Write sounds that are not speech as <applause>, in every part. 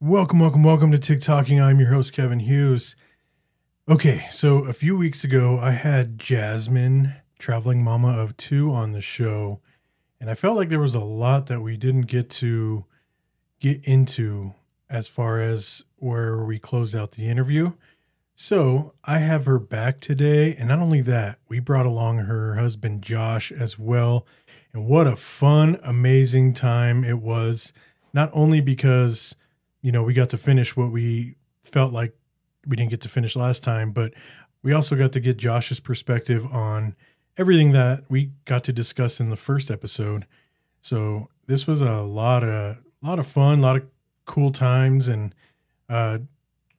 Welcome, welcome, welcome to TikToking. I'm your host, Kevin Hughes. Okay, so a few weeks ago, I had Jasmine, traveling mama of two, on the show, and I felt like there was a lot that we didn't get to get into as far as where we closed out the interview. So I have her back today, and not only that, we brought along her husband Josh as well. And what a fun, amazing time it was! Not only because you know, we got to finish what we felt like we didn't get to finish last time, but we also got to get Josh's perspective on everything that we got to discuss in the first episode. So this was a lot of lot of fun, a lot of cool times, and uh,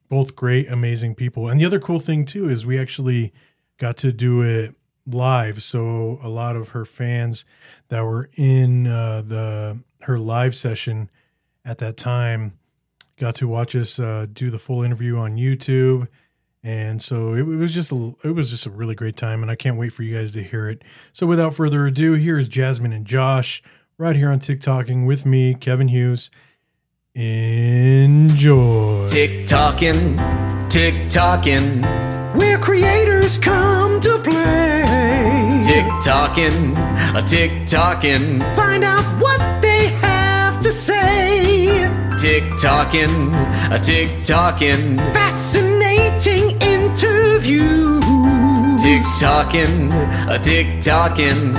both great, amazing people. And the other cool thing too is we actually got to do it live. So a lot of her fans that were in uh, the her live session at that time got to watch us uh, do the full interview on YouTube, and so it, it, was just a, it was just a really great time, and I can't wait for you guys to hear it. So without further ado, here is Jasmine and Josh right here on TikToking with me, Kevin Hughes. Enjoy. TikToking, TikToking, where creators come to play. TikToking, a TikToking, find out say. Tick-tocking, a tick-tocking, fascinating interview. Tick-tocking, a tick-tocking,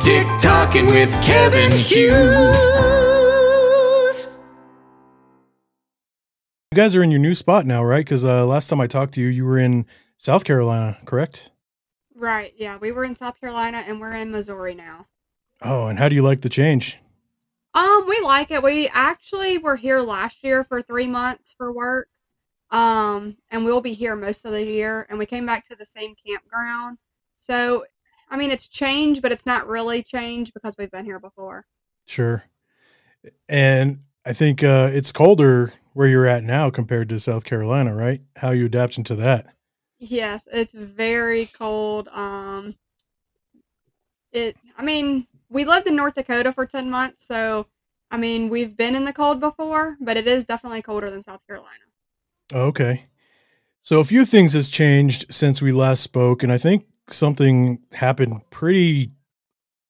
tick-tocking with Kevin Hughes. You guys are in your new spot now, right? Because uh, last time I talked to you, you were in South Carolina, correct? Right. Yeah, we were in South Carolina and we're in Missouri now. Oh, and how do you like the change? Um, we like it. We actually were here last year for three months for work. Um, and we'll be here most of the year. And we came back to the same campground. So, I mean, it's changed, but it's not really changed because we've been here before. Sure. And I think uh, it's colder where you're at now compared to South Carolina, right? How you adapting to that? Yes, it's very cold. Um, it. I mean, we lived in North Dakota for 10 months, so I mean, we've been in the cold before, but it is definitely colder than South Carolina. Okay. So a few things has changed since we last spoke, and I think something happened pretty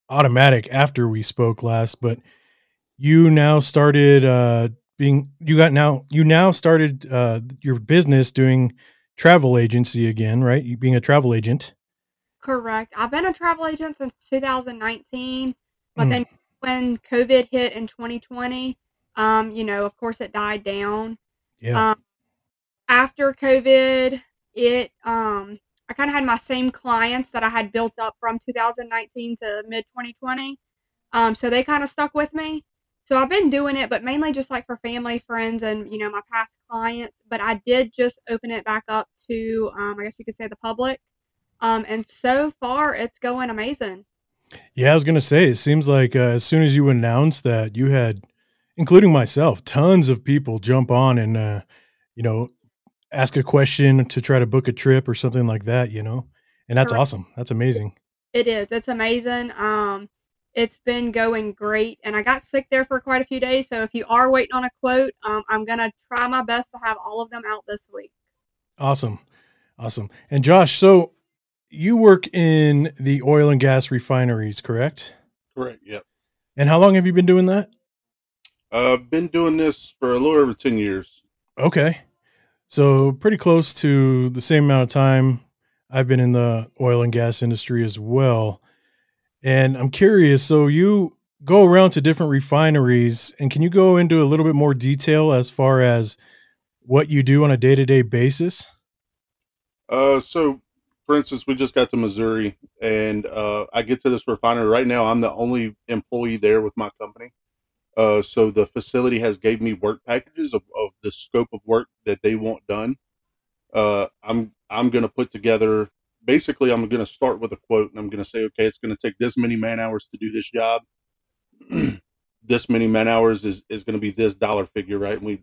automatic after we spoke last, but you now started uh being you got now you now started uh your business doing travel agency again, right? You being a travel agent. Correct. I've been a travel agent since 2019, but mm. then when COVID hit in 2020, um, you know, of course, it died down. Yeah. Um, after COVID, it um, I kind of had my same clients that I had built up from 2019 to mid 2020. Um, so they kind of stuck with me. So I've been doing it, but mainly just like for family, friends, and you know my past clients. But I did just open it back up to, um, I guess you could say, the public. Um, and so far, it's going amazing. Yeah, I was gonna say. It seems like uh, as soon as you announced that, you had, including myself, tons of people jump on and uh, you know ask a question to try to book a trip or something like that. You know, and that's Correct. awesome. That's amazing. It is. It's amazing. Um, it's been going great, and I got sick there for quite a few days. So if you are waiting on a quote, um, I'm gonna try my best to have all of them out this week. Awesome, awesome. And Josh, so you work in the oil and gas refineries, correct? Correct. Yep. And how long have you been doing that? I've uh, been doing this for a little over 10 years. Okay. So, pretty close to the same amount of time I've been in the oil and gas industry as well. And I'm curious so, you go around to different refineries, and can you go into a little bit more detail as far as what you do on a day to day basis? Uh, so for instance, we just got to Missouri, and uh, I get to this refinery right now. I'm the only employee there with my company. Uh, so the facility has gave me work packages of, of the scope of work that they want done. Uh, I'm I'm going to put together. Basically, I'm going to start with a quote, and I'm going to say, okay, it's going to take this many man hours to do this job. <clears throat> this many man hours is, is going to be this dollar figure, right? And we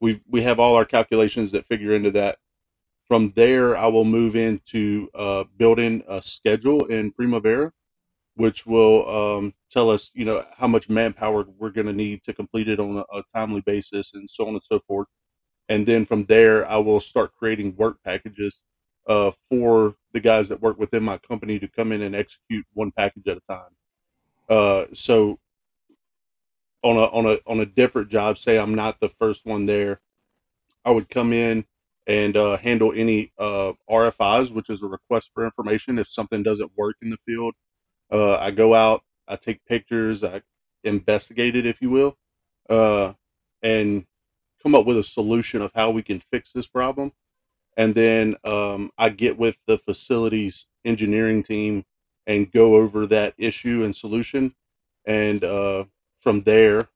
we we have all our calculations that figure into that from there, I will move into uh, building a schedule in Primavera, which will um, tell us, you know, how much manpower we're going to need to complete it on a, a timely basis, and so on and so forth. And then from there, I will start creating work packages uh, for the guys that work within my company to come in and execute one package at a time. Uh, so on a on a on a different job, say I'm not the first one there, I would come in and uh, handle any uh, RFIs, which is a request for information. If something doesn't work in the field, uh, I go out, I take pictures, I investigate it, if you will, uh, and come up with a solution of how we can fix this problem. And then um, I get with the facilities engineering team and go over that issue and solution. And uh, from there,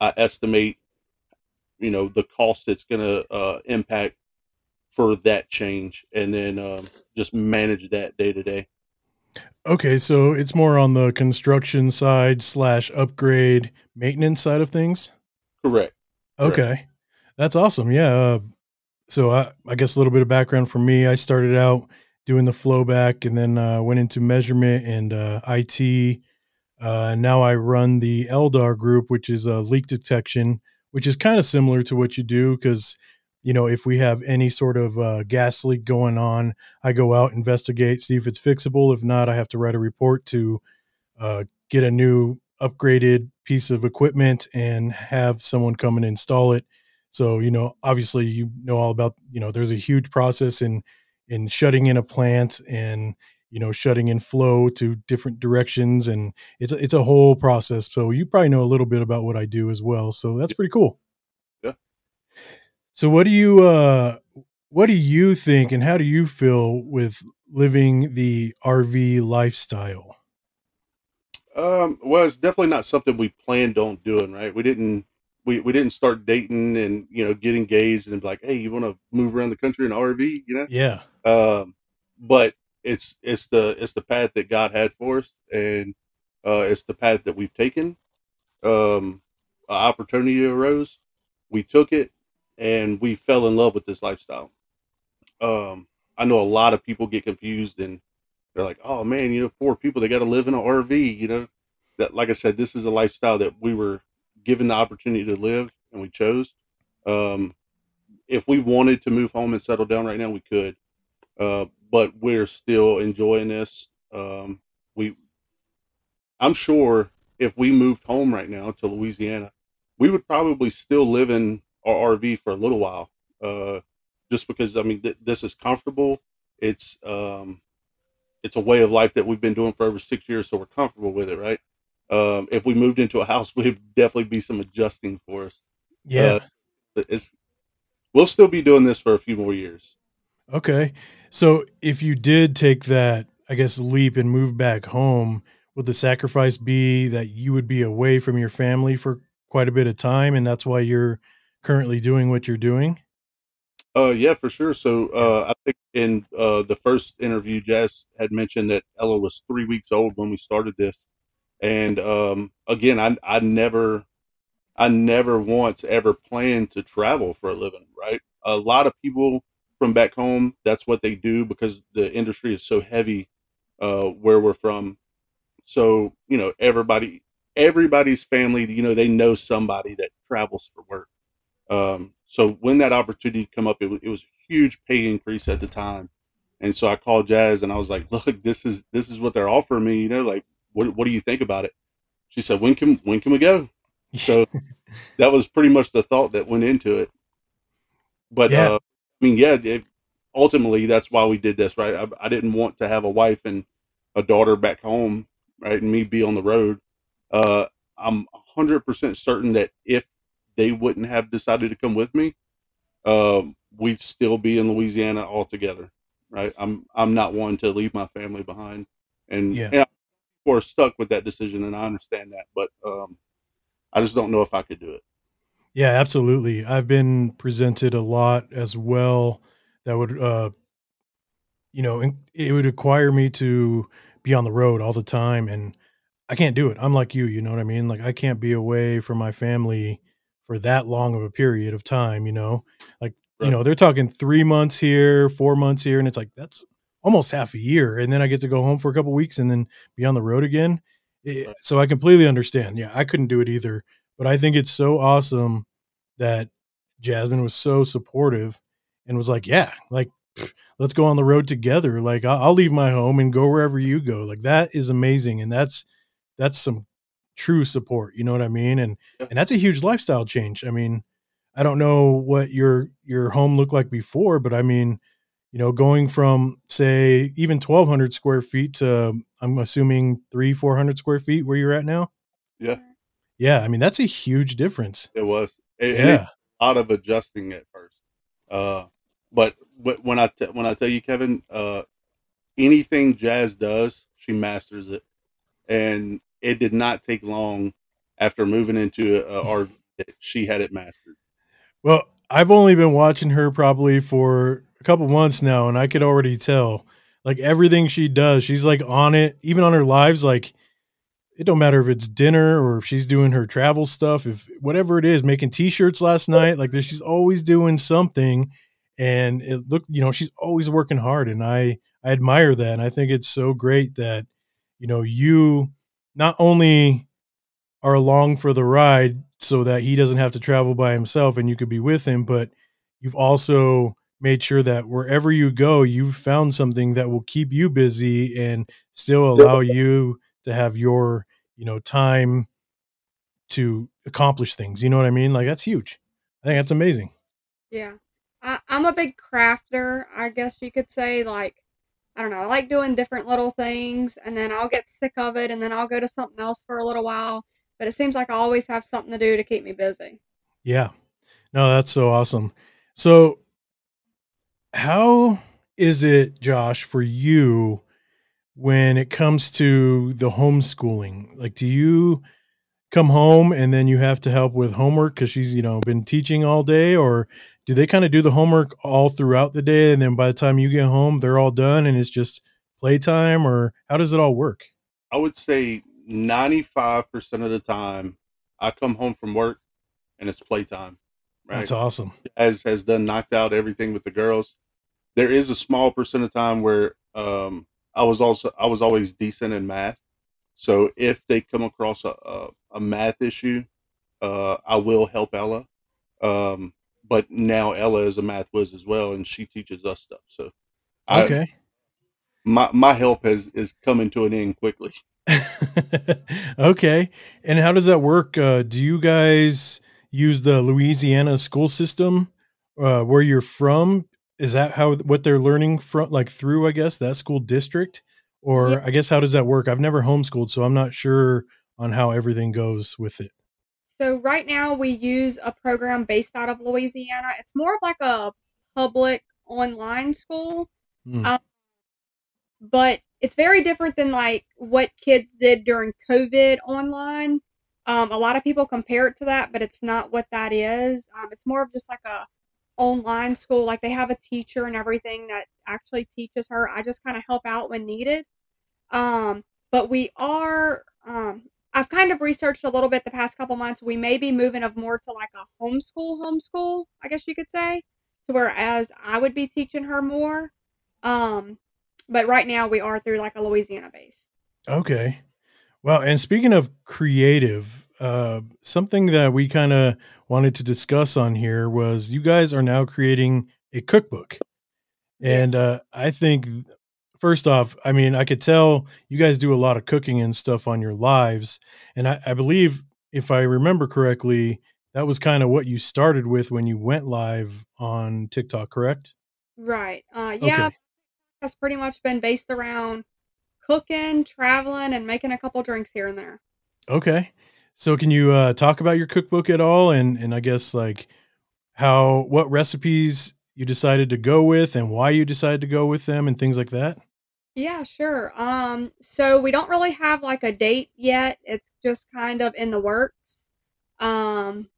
I estimate, you know, the cost it's going to uh, impact for that change, and then um, just manage that day to day. Okay, so it's more on the construction side slash upgrade maintenance side of things. Correct. Okay, Correct. that's awesome. Yeah. Uh, so I, I guess a little bit of background for me. I started out doing the flowback, and then uh, went into measurement and uh, IT. Uh, and now I run the LDAR group, which is a leak detection, which is kind of similar to what you do because you know, if we have any sort of uh, gas leak going on, I go out, investigate, see if it's fixable. If not, I have to write a report to uh, get a new upgraded piece of equipment and have someone come and install it. So, you know, obviously, you know all about, you know, there's a huge process in in shutting in a plant and you know shutting in flow to different directions and it's it's a whole process so you probably know a little bit about what i do as well so that's pretty cool so what do you uh what do you think and how do you feel with living the RV lifestyle? Um, well, it's definitely not something we planned on doing, right? We didn't we, we didn't start dating and you know get engaged and be like, hey, you want to move around the country in RV, you know? Yeah. Um, but it's it's the it's the path that God had for us, and uh, it's the path that we've taken. Um, opportunity arose, we took it, and we fell in love with this lifestyle. Um, I know a lot of people get confused and they're like, "Oh man, you know, poor people they got to live in an RV." You know, that like I said, this is a lifestyle that we were given the opportunity to live and we chose. Um, if we wanted to move home and settle down right now, we could, uh, but we're still enjoying this. Um, we, I'm sure if we moved home right now to Louisiana, we would probably still live in our RV for a little while, uh, just because I mean th- this is comfortable. It's um, it's a way of life that we've been doing for over six years, so we're comfortable with it, right? Um, if we moved into a house, <laughs> would definitely be some adjusting for us. Yeah, uh, it's we'll still be doing this for a few more years. Okay, so if you did take that, I guess, leap and move back home, would the sacrifice be that you would be away from your family for quite a bit of time, and that's why you're currently doing what you're doing? Uh, yeah, for sure. So, uh, I think in uh, the first interview, Jess had mentioned that Ella was three weeks old when we started this, and um, again, I I never, I never once ever planned to travel for a living. Right, a lot of people from back home, that's what they do because the industry is so heavy uh, where we're from. So, you know, everybody, everybody's family, you know, they know somebody that travels for work. Um, so when that opportunity come up, it, it was a huge pay increase at the time. And so I called Jazz and I was like, <laughs> look, this is, this is what they're offering me. You know, like, what, what do you think about it? She said, when can, when can we go? So <laughs> that was pretty much the thought that went into it. But, yeah. uh, I mean, yeah, it, ultimately that's why we did this, right? I, I didn't want to have a wife and a daughter back home, right? And me be on the road. Uh, I'm 100% certain that if they wouldn't have decided to come with me, um, we'd still be in Louisiana altogether. Right. I'm I'm not one to leave my family behind, and yeah, and we're stuck with that decision, and I understand that, but um, I just don't know if I could do it. Yeah, absolutely. I've been presented a lot as well that would, uh, you know, it would require me to be on the road all the time, and I can't do it. I'm like you, you know what I mean? Like I can't be away from my family for that long of a period of time, you know, like, right. you know, they're talking three months here, four months here. And it's like, that's almost half a year, and then I get to go home for a couple weeks and then be on the road again. It- Right. so I completely understand. Yeah, I couldn't do it either, but I think it's so awesome that Jasmine was so supportive and was like, "Yeah, like let's go on the road together. Like I'll, I'll leave my home and go wherever you go. Like that is amazing, and that's that's some true support. You know what I mean? And Yeah. and that's a huge lifestyle change. I mean, I don't know what your your home looked like before, but I mean, you know, going from say even twelve hundred square feet to I'm assuming three four hundred square feet where you're at now. Yeah. Yeah, I mean that's a huge difference. It was. It- Yeah, lot of adjusting at first. Uh, but when I t- when I tell you, Kevin, uh, anything Jazz does, she masters it, and it did not take long after moving into a, a RV that she had it mastered. Well, I've only been watching her probably for a couple months now, and I could already tell like everything she does, she's like on it, even on her lives. Like it don't matter if it's dinner or if she's doing her travel stuff, if whatever it is, making t-shirts last night, like she's always doing something. And it look, you know, she's always working hard, and I I admire that, and I think it's so great that you know you not only are along for the ride so that he doesn't have to travel by himself and you could be with him but you've also made sure that wherever you go you've found something that will keep you busy and still allow you to have your you know time to accomplish things you know what i mean like that's huge i think that's amazing Yeah. I, I'm a big crafter, I guess you could say. Like, I don't know, I like doing different little things, and then I'll get sick of it, and then I'll go to something else for a little while. But it seems like I always have something to do to keep me busy. Yeah. No, that's so awesome. So how is it, Josh, for you when it comes to the homeschooling? Like do you come home and then you have to help with homework cuz she's, you know, been teaching all day or do they kind of do the homework all throughout the day and then by the time you get home they're all done and it's just playtime or how does it all work? I would say ninety five percent of the time, I come home from work and it's playtime. Right, That's awesome. as has done knocked out everything with the girls. There is a small percent of time where um, I was also I was always decent in math. So if they come across a, a, a math issue, uh, I will help Ella. Um, but now Ella is a math whiz as well, and she teaches us stuff. So I- Okay. my my help has is coming to an end quickly. <laughs> okay. And how does that work? Uh, do you guys use the Louisiana school system uh, where you're from? Is that how what they're learning from, like through, I guess, that school district? Or Yeah. I guess, how does that work? I've never homeschooled, so I'm not sure on how everything goes with it. So right now we use a program based out of Louisiana. It's more of like a public online school, Hmm. Um, but it's very different than like what kids did during COVID online. Um, a lot of people compare it to that, but it's not what that is. Um, it's more of just like a online school. Like they have a teacher and everything that actually teaches her. I just kind of help out when needed. Um, but we are. I've kind of researched a little bit the past couple months. We may be moving of more to like a homeschool, homeschool, I guess you could say. To whereas I would be teaching her more. Um, but right now we are through like a Louisiana base. Okay. Well, and speaking of creative, uh, something that we kind of wanted to discuss on here was you guys are now creating a cookbook. And uh, I think, first off, I mean, I could tell you guys do a lot of cooking and stuff on your lives. And I, I believe, if I remember correctly, that was kind of what you started with when you went live on TikTok, correct? Right. Uh, yeah, Okay. has pretty much been based around cooking, traveling, and making a couple drinks here and there. Okay. So can you uh, talk about your cookbook at all and and I guess like how what recipes you decided to go with and why you decided to go with them and things like that? Yeah, sure. Um, so we don't really have like a date yet. It's just kind of in the works. Um,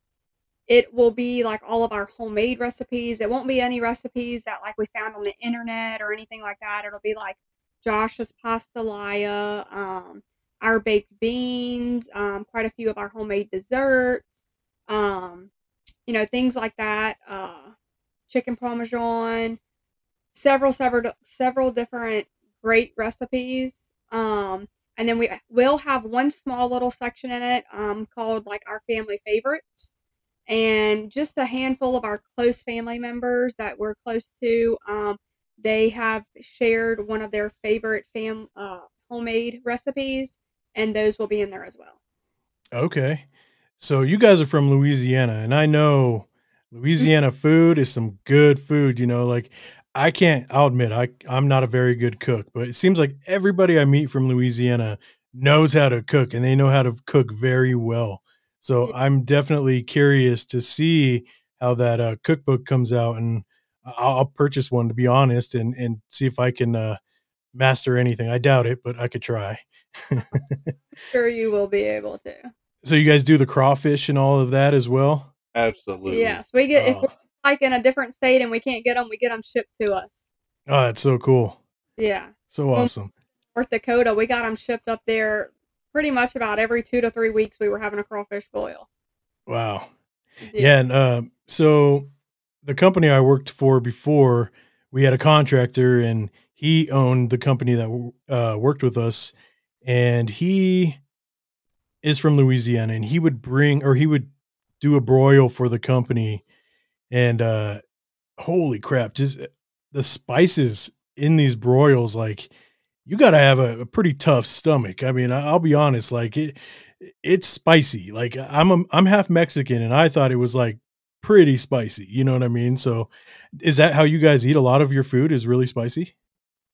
it will be like all of our homemade recipes. It won't be any recipes that like we found on the internet or anything like that. It'll be like Josh's pastalaya, um, our baked beans, um, quite a few of our homemade desserts, um, you know, things like that. Uh, chicken parmesan, several several several different great recipes. Um, and then we will have one small little section in it um, called like our family favorites and just a handful of our close family members that we're close to um, they have shared one of their favorite fam uh, homemade recipes and those will be in there as well Okay. So you guys are from Louisiana, and I know Louisiana food is some good food, you know, like I can't I'll admit I I'm not a very good cook, but it seems like everybody I meet from Louisiana knows how to cook and they know how to cook very well. So I'm definitely curious to see how that uh, cookbook comes out and I'll, I'll purchase one to be honest and and see if I can uh, master anything. I doubt it, but I could try. <laughs> sure you will be able to So you guys do the crawfish and all of that as well? Absolutely. yes we get if Oh, we're like in a different state and we can't get them we get them shipped to us oh, that's so cool. yeah So awesome. north dakota we got them shipped up there pretty much about every two to three weeks we were having a crawfish boil Wow. Yeah, and um, so the company I worked for before, we had a contractor, and he owned the company that uh, worked with us, and he is from Louisiana, and he would bring or he would do a broil for the company, and uh, holy crap, just uh, the spices in these broils, like you got to have a, a pretty tough stomach. I mean, I'll be honest, like it, it's spicy. Like I'm a, I'm half Mexican, and I thought it was like pretty spicy. You know what I mean? So, is that how you guys eat? A lot of your food is really spicy.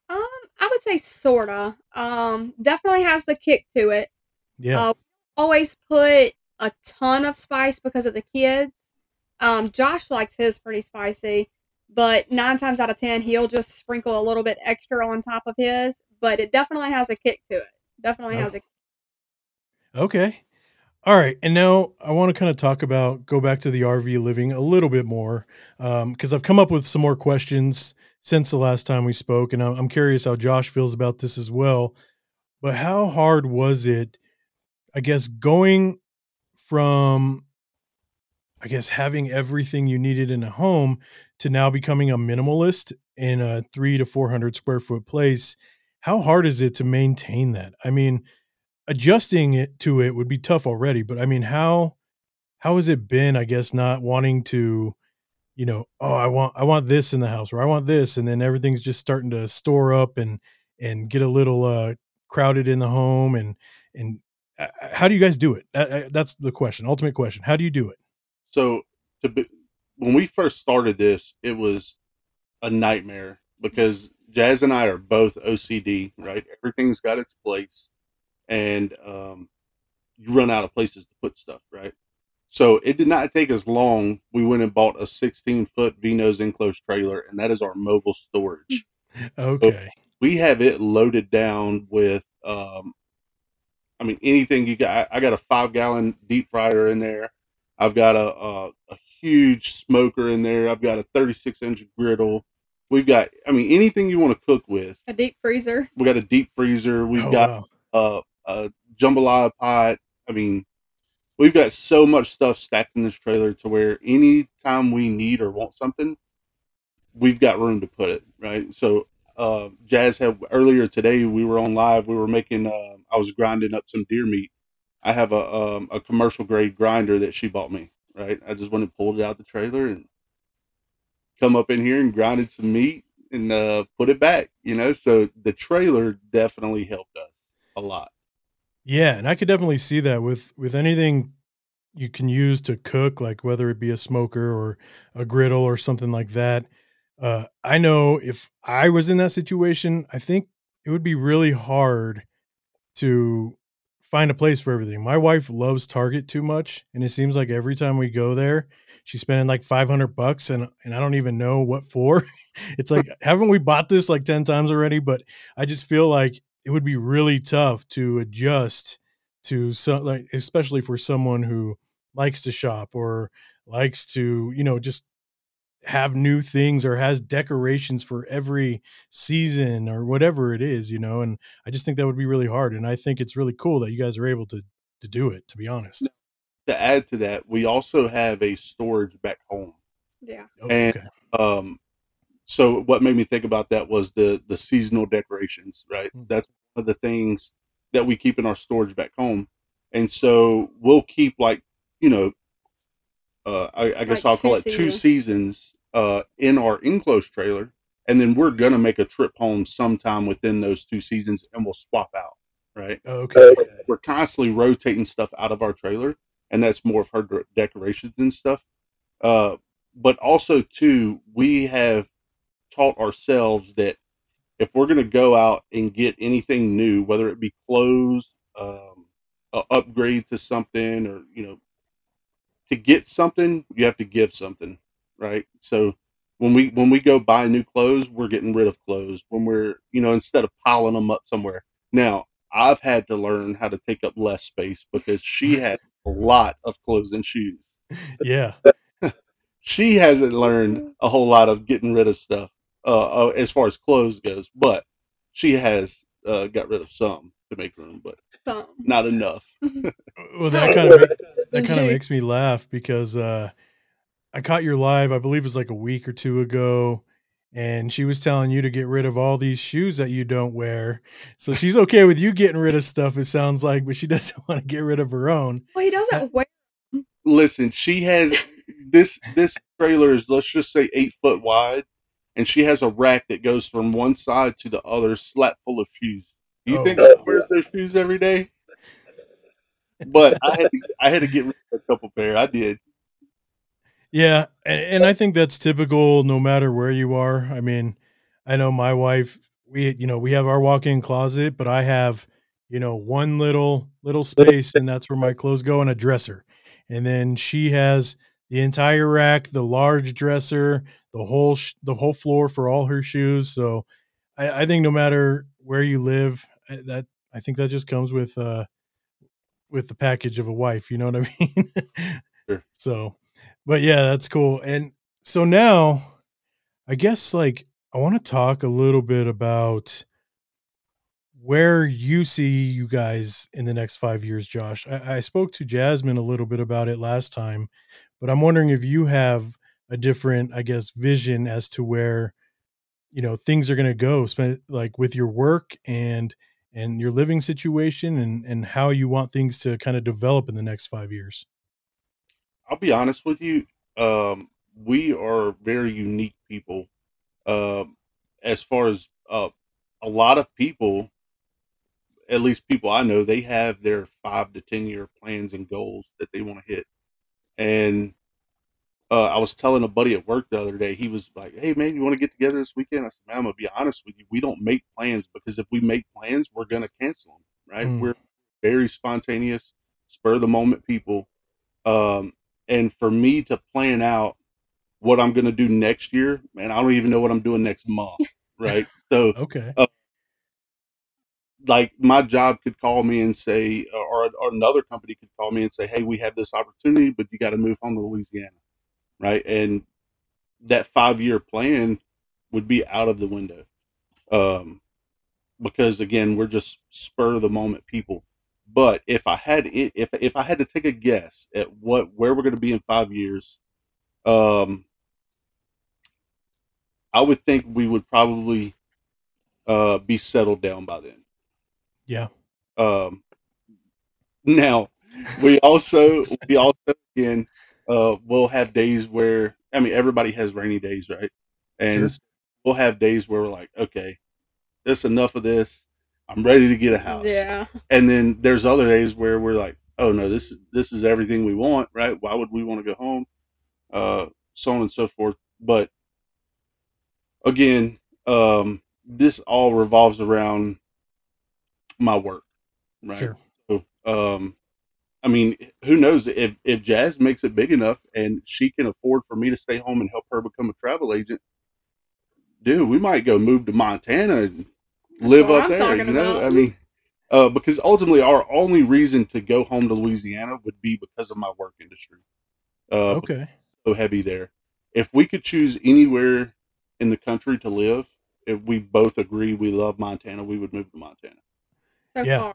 Um, I would say sorta. Um, definitely has the kick to it. Yeah. Uh, always put a ton of spice because of the kids. Um, Josh likes his pretty spicy, but nine times out of ten, he'll just sprinkle a little bit extra on top of his. But it definitely has a kick to it. Definitely has a. Okay. All right. And now I want to kind of talk about go back to the RV living a little bit more because I've come up with some more questions since the last time we spoke. And I'm curious how Josh feels about this as well. But how hard was it, I guess, going from, I guess, having everything you needed in a home to now becoming a minimalist in a three to 400 square foot place? How hard is it to maintain that? I mean, adjusting it to it would be tough already but i mean how how has it been i guess not wanting to you know oh i want i want this in the house or i want this and then everything's just starting to store up and and get a little uh crowded in the home and and uh, how do you guys do it Uh, that's the question ultimate question how do you do it So to be, when we first started this, it was a nightmare because Jazz and I are both OCD, right? Everything's got its place, and um, you run out of places to put stuff, right? So it did not take us long. We went and bought a 16 foot Vino's enclosed trailer, and that is our mobile storage. <laughs> okay we have it loaded down with um i mean anything you got i got a five gallon deep fryer in there i've got a, a a huge smoker in there. I've got a 36 inch griddle. We've got i mean anything you want to cook with. A deep freezer. we got a deep freezer. We've oh, got wow. a, a jambalaya pot. I mean we've got so much stuff stacked in this trailer to where anytime we need or want something we've got room to put it right? So uh, jazz had earlier today we were on live. We were making uh, i was grinding up some deer meat i have a um, a commercial grade grinder that she bought me right i just went and pulled it out the trailer and come up in here and grinded some meat and uh, put it back you know so the trailer definitely helped us a lot Yeah, and I could definitely see that with with anything you can use to cook, like whether it be a smoker or a griddle or something like that. Uh, I know if I was in that situation, I think it would be really hard to find a place for everything. My wife loves Target too much, and it seems like every time we go there, she's spending like 500 bucks and and I don't even know what for. <laughs> it's like haven't we bought this like 10 times already, but I just feel like it would be really tough to adjust to some like especially for someone who likes to shop or likes to, you know, just have new things or has decorations for every season or whatever it is, you know, and I just think that would be really hard and I think it's really cool that you guys are able to to do it to be honest. to add to that we also have a storage back home Yeah. Oh, And- okay. um so what made me think about that was the the seasonal decorations, right? Mm. That's one of the things that we keep in our storage back home, and so we'll keep like you know, uh, I, I guess Like I'll call two it two seasons. Seasons uh, in our enclosed trailer, and then we're gonna make a trip home sometime within those two seasons, and we'll swap out, right? Okay. we're constantly rotating stuff out of our trailer, and that's more of her decorations and stuff. Uh, but also too, we have taught ourselves that if we're going to go out and get anything new, whether it be clothes, um, a upgrade to something, or you know, to get something, you have to give something, right? So when we when we go buy new clothes, we're getting rid of clothes. When we're you know instead of piling them up somewhere. Now I've had to learn how to take up less space because she <laughs> had a lot of clothes and shoes. Yeah. <laughs> She hasn't learned a whole lot of getting rid of stuff uh, uh, as far as clothes goes, but she has uh, got rid of some to make room, but Some. not enough. <laughs> Well, that kind of that kind of makes me laugh because uh, I caught your live. I believe it was like a week or two ago, and she was telling you to get rid of all these shoes that you don't wear. So she's <laughs> okay with you getting rid of stuff. It sounds like, but she <laughs> doesn't want to get rid of her own. Well, he doesn't uh, wear. Listen, she has <laughs> this this trailer is let's just say eight foot wide, and she has a rack that goes from one side to the other, slap full of shoes. Do you Oh, think wow. I wear those shoes every day? But I had to, I had to get rid of a couple pair. I did. Yeah, and, and I think that's typical no matter where you are. I mean, I know my wife, we you know, we have our walk-in closet, but I have, you know, one little little space and that's where my clothes go and a dresser. And then she has the entire rack, the large dresser, the whole sh- the whole floor for all her shoes. So I, I think no matter where you live, I- that I think that just comes with uh with the package of a wife, you know what I mean? Sure. <laughs> So but yeah, that's cool. And so now I guess like I want to talk a little bit about where you see you guys in the next five years, Josh. I, I spoke to Jasmine a little bit about it last time, but I'm wondering if you have a different, I guess, vision as to where you know things are going to go like with your work and and your living situation and and how you want things to kind of develop in the next five years I'll be honest with you. Um, we are very unique people. Um, as far as uh, a lot of people, at least people I know, they have their five to ten year plans and goals that they want to hit. And uh, I was telling a buddy at work the other day, he was like, "Hey man, you want to get together this weekend?" I said, "Man, I'm gonna be honest with you. We don't make plans because if we make plans, we're gonna cancel them. Right? Mm. We're very spontaneous, spur of the moment people. Um, and for me to plan out what I'm gonna do next year, man, I don't even know what I'm doing next month. <laughs> Right? So okay like my job could call me and say, or, or another company could call me and say, "Hey, we have this opportunity, but you got to move home to Louisiana," right? And that five year plan would be out of the window, um, because again, we're just spur of the moment people. But if I had if if I had to take a guess at what where we're going to be in five years, um, I would think we would probably uh, be settled down by then. yeah Um, now we also we also again uh, we'll have days where I mean everybody has rainy days, right? And Sure. we'll have days where we're like, okay, that's enough of this. I'm ready to get a house. Yeah. And then there's other days where we're like, oh no, this is this is everything we want, right? Why would we want to go home? Uh, so on and so forth. But again, um, this all revolves around my work, right? sure So, um, I mean, who knows if if Jazz makes it big enough and she can afford for me to stay home and help her become a travel agent, dude, we might go move to Montana and live up I'm there. You know, about. I mean, uh, because ultimately our only reason to go home to Louisiana would be because of my work industry. Uh, okay so heavy there. If we could choose anywhere in the country to live, if we both agree we love Montana, we would move to Montana. So Yeah. far,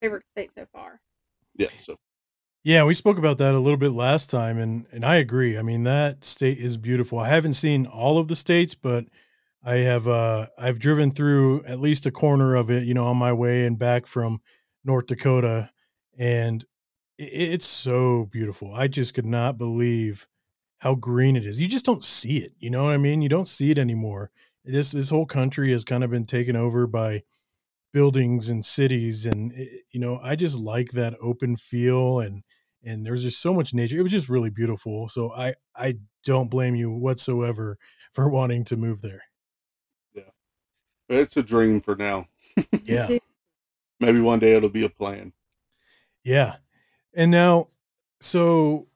favorite state so far. Yeah. So Yeah, we spoke about that a little bit last time, and and I agree. I mean, that state is beautiful. I haven't seen all of the states, but I have uh I've driven through at least a corner of it, you know, on my way and back from North Dakota, and it's so beautiful. I just could not believe how green it is. You just don't see it, you know what I mean? You don't see it anymore. This this whole country has kind of been taken over by buildings and cities and it, you know i just like that open feel and and there's just so much nature it was just really beautiful so i i don't blame you whatsoever <laughs> for wanting to move there it's a dream for now. yeah Maybe one day it'll be a plan. yeah and now so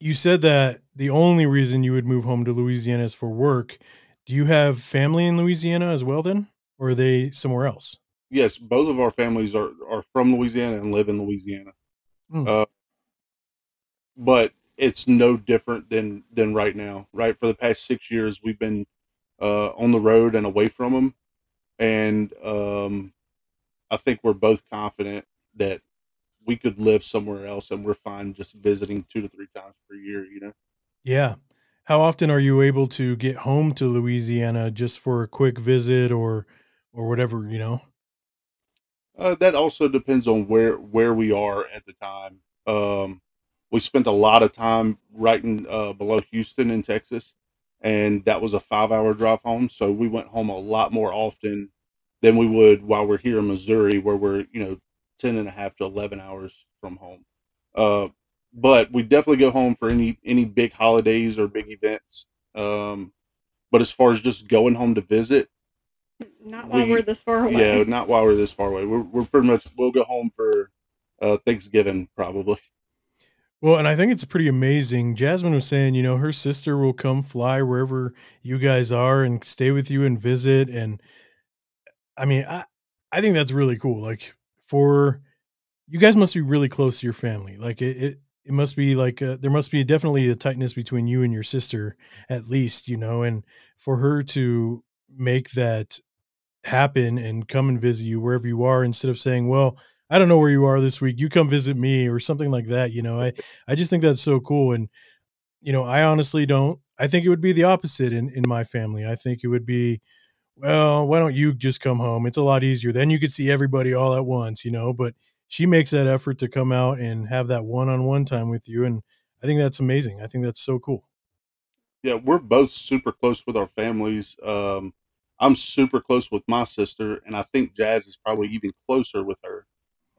you said that the only reason you would move home to louisiana is for work do you have family in louisiana as well then or are they somewhere else Yes, both of our families are are from Louisiana and live in Louisiana. Hmm. Uh, but it's no different than than right now. Right for the past six years, we've been uh, on the road and away from them, and um, I think we're both confident that we could live somewhere else, and we're fine just visiting two to three times per year. You know. Yeah. How often are you able to get home to Louisiana just for a quick visit or or whatever, you know? Uh, that also depends on where where we are at the time. Um, we spent a lot of time right in uh, below Houston in Texas, and that was a five hour drive home. So we went home a lot more often than we would while we're here in Missouri, where we're you know 10 and a half to 11 hours from home. Uh, but we definitely go home for any any big holidays or big events. Um, but as far as just going home to visit, Not while we we're this far away. yeah, not while we're this far away. We're we're pretty much we'll go home for uh Thanksgiving probably. Well, and I think it's pretty amazing. Jasmine was saying, you know, her sister will come fly wherever you guys are and stay with you and visit. And I mean, I I think that's really cool. Like for you guys must be really close to your family. Like it it, it must be like uh there must be definitely a tightness between you and your sister at least, you know, and for her to make that happen and come and visit you wherever you are instead of saying, "Well, I don't know where you are this week. You come visit me," or something like that, you know. I <laughs> I just think that's so cool and you know, I honestly don't I think it would be the opposite in in my family. I think it would be, "Well, why don't you just come home? It's a lot easier. Then you could see everybody all at once," you know, but she makes that effort to come out and have that one-on-one time with you and I think that's amazing. I think that's so cool. Yeah, we're both super close with our families. Um I'm super close with my sister and I think Jazz is probably even closer with her.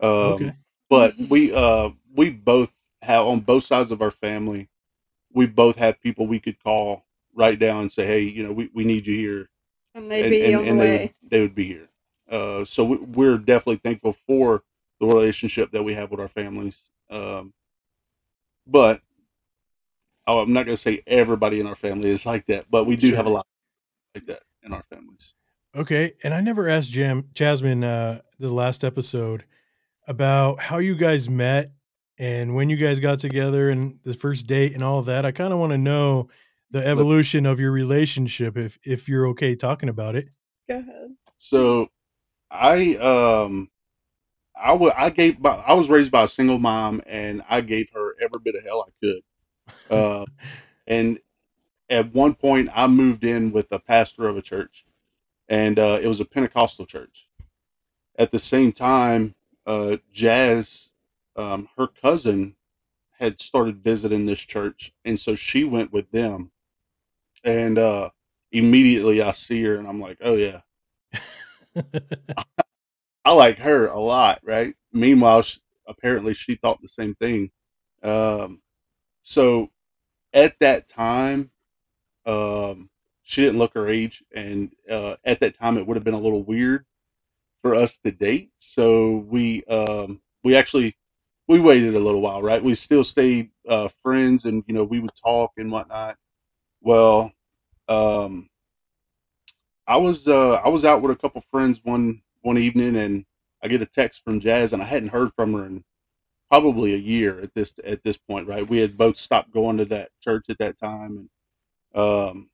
Okay. Um but we uh we both have on both sides of our family, we both have people we could call right down and say, "Hey, you know, we, we need you here." And they'd and be and, on the and they would way. they would be here. Uh, so we, we're definitely thankful for the relationship that we have with our families. Um, but oh, I'm not going to say everybody in our family is like that, but we do have a lot like that in our families. Okay, and I never asked Jam Jasmine uh the last episode about how you guys met and when you guys got together and the first date and all that. I kind of want to know the evolution of your relationship if if you're okay talking about it. Go ahead. so I um I wa- I gave my, I was raised by a single mom and I gave her every bit of hell I could. <laughs> Uh, and at one point I moved in with a pastor of a church and uh, it was a Pentecostal church. At the same time, uh, Jazz, um, her cousin, had started visiting this church, and so she went with them. And uh, immediately I see her, and I'm like, "Oh yeah, I like her a lot." Right? Meanwhile, she, apparently she thought the same thing. Um, so at that time, um, she didn't look her age, and uh, at that time, it would have been a little weird for us to date. So we um we actually we waited a little while, right? We still stayed uh friends and you know, we would talk and whatnot. Well, um I was uh I was out with a couple friends one one evening and I get a text from Jazz and I hadn't heard from her in probably a year at this at this point, right? We had both stopped going to that church at that time and um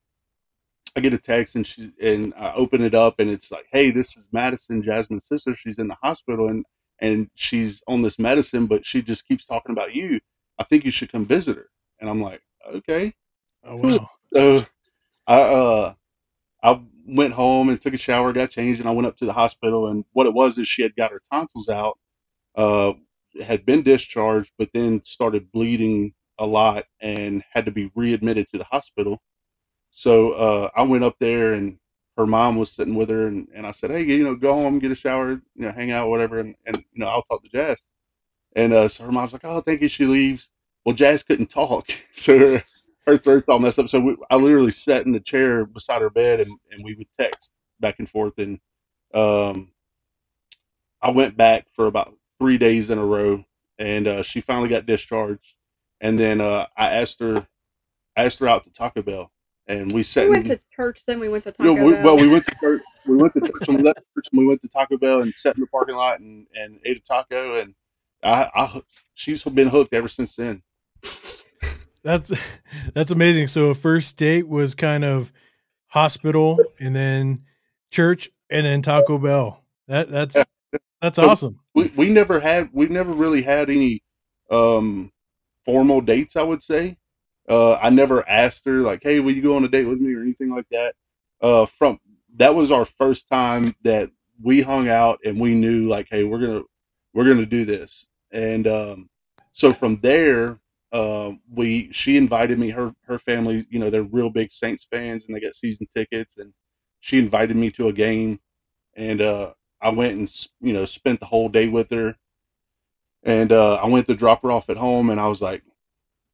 I get a text and she and I open it up and it's like, "Hey, this is Madison, Jasmine's sister. She's in the hospital." And and she's on this medicine, but she just keeps talking about you. I think you should come visit her." And I'm like, "Okay." Oh wow. So I uh I went home and took a shower, got changed, and I went up to the hospital. And what it was is she had got her tonsils out, uh, had been discharged, but then started bleeding a lot and had to be readmitted to the hospital. So uh, I went up there and her mom was sitting with her and, and I said, Hey, you know, go home, get a shower, you know, hang out, whatever, and, and you know, I'll talk to Jazz. And uh, so her mom's like, Oh, thank you. She leaves. Well, Jazz couldn't talk, <laughs> so her, her throat's all messed up. So we, I literally sat in the chair beside her bed and, and we would text back and forth. And um, I went back for about three days in a row, and uh, she finally got discharged. And then uh, I asked her, I asked her out to Taco Bell, and we sat. We went in- to church, then we went to you Taco know, we, Bell. well, we went to church. We went to <laughs> church and we left church and we went to Taco Bell and sat in the parking lot and, and ate a taco. And I, I, she's been hooked ever since then. That's that's amazing. So a first date was kind of hospital and then church and then Taco Bell. That that's that's So- awesome. We we never had we've never really had any um formal dates. I would say. Uh, I never asked her like, "Hey, will you go on a date with me?" or anything like that. Uh, from that was our first time that we hung out and we knew like, "Hey, we're gonna we're gonna do this." And um, so from there, uh, we she invited me. Her her family, you know, they're real big Saints fans and they got season tickets, and she invited me to a game, and uh, I went and you know spent the whole day with her. And uh, I went to drop her off at home, and I was like,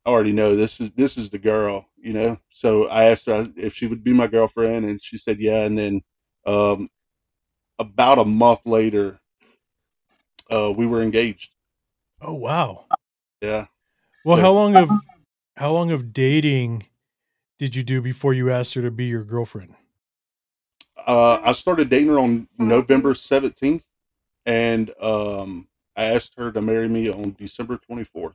I already know this is this is the girl, you know. So I asked her if she would be my girlfriend, and she said yeah. And then um, about a month later, uh, we were engaged. Oh wow. Yeah. Well, So- how long of how long of dating did you do before you asked her to be your girlfriend? Uh, I started dating her on. November seventeenth, and um, I asked her to marry me on December twenty fourth.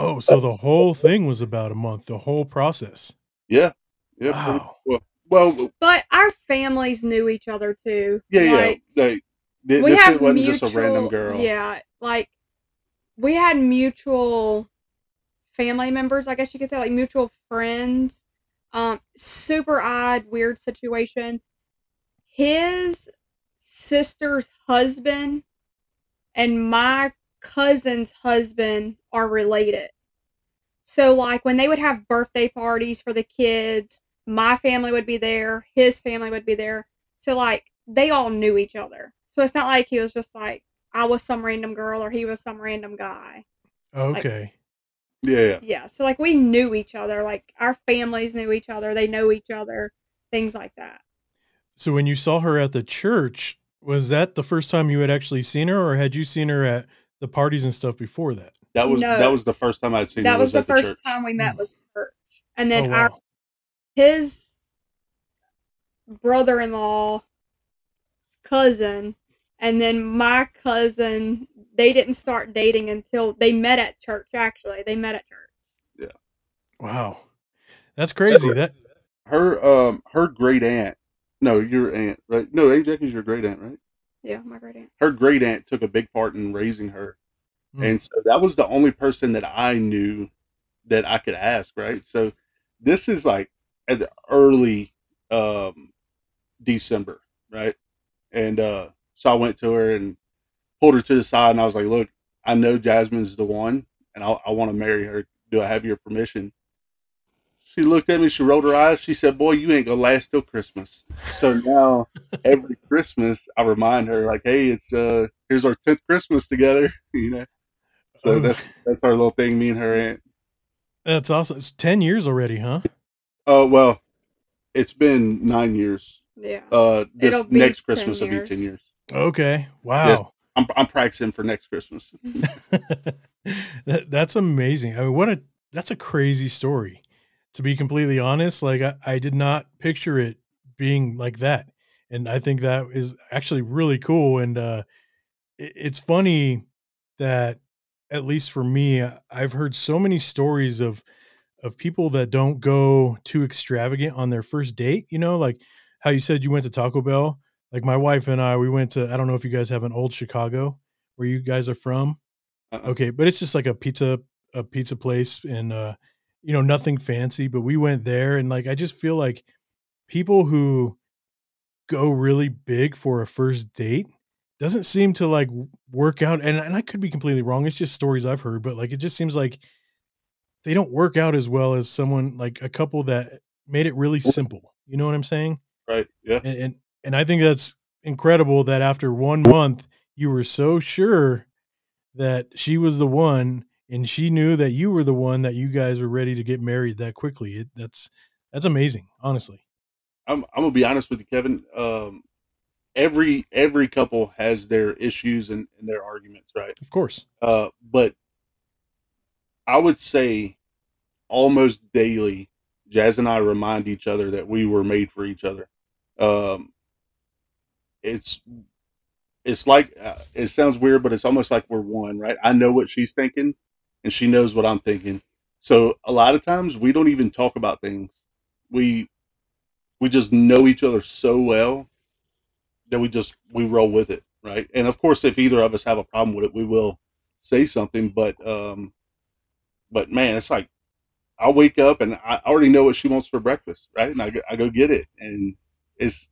Oh, so the whole thing was about a month, the whole process. Yeah. Yeah. Wow. well, well, but our families knew each other too. yeah, Like, yeah. Like, th- we this have wasn't mutual, just a random girl. Yeah, like we had mutual family members, I guess you could say, like mutual friends. Um, super odd, weird situation. His sister's husband and my cousin's husband are related. So, like, when they would have birthday parties for the kids, my family would be there, his family would be there. So, like, they all knew each other. So, it's not like he was just like, I was some random girl or he was some random guy. Okay. Yeah. yeah. Yeah. So, like, we knew each other. Like, our families knew each other. They know each other, things like that. So when you saw her at the church, was that the first time you had actually seen her or had you seen her at the parties and stuff before that? That was No. that was the first time I'd seen that was the first church. time we met Hmm. was church. And Oh, then our his brother-in-law cousin and then my cousin they didn't start dating until they met at church actually they met at church yeah Wow. That's crazy. That Her um her great aunt. No, your aunt, right? No, Aunt is your great aunt, right? Yeah my great aunt Her great aunt took a big part in raising her, Hmm. and so that was the only person that I knew that I could ask, right? So this is like at the early um December, right? And uh so I went to her and pulled her to the side, and I was like, "Look, I know Jasmine's the one, and I, I want to marry her. Do I have your permission?" She looked at me. She rolled her eyes. She said, "Boy, you ain't gonna last till Christmas." So now, every Christmas, I remind her, like, "Hey, it's uh, here's our tenth Christmas together," <laughs> you know. So Oh. that's that's our little thing. Me and her aunt. that's awesome. It's 10 years already, huh? Oh well, it's been nine years. yeah Uh, this It'll be next 10 Christmas will be ten years. years. Okay. Wow. I'm I'm practicing for next Christmas. <laughs> that, that's amazing. I mean, what a that's a crazy story. To be completely honest, like I, I did not picture it being like that, and I think that is actually really cool. And uh, it, it's funny that at least for me, I- I've heard so many stories of of people that don't go too extravagant on their first date. You know, like how you said you went to Taco Bell. Like my wife and I, we went to. I don't know if you guys have an old Chicago where you guys are from? Uh-uh. Okay, but it's just like a pizza a pizza place and uh you know nothing fancy, but we went there and like I just feel like people who go really big for a first date doesn't seem to like work out and, and I could be completely wrong. It's just stories I've heard, but like it just seems like they don't work out as well as someone like a couple that made it really simple. You know what I'm saying? Right. Yeah. and and, and I think that's incredible that after one month you were so sure that she was the one and she knew that you were the one that you guys were ready to get married that quickly. It, that's that's amazing, honestly. I'm I'm gonna be honest with you, Kevin. Um, every every couple has their issues and, and their arguments, right? Of course. Uh, but I would say almost daily, Jazz and I remind each other that we were made for each other. Um, it's it's like uh, it sounds weird, but it's almost like we're one, right? I know what she's thinking, and she knows what I'm thinking. So a lot of times we don't even talk about things. We we just know each other so well that we just we roll with it, right? And of course, if either of us have a problem with it, we will say something. But um, but man, it's like I wake up and I already know what she wants for breakfast, right? And I go, I go get it, and it's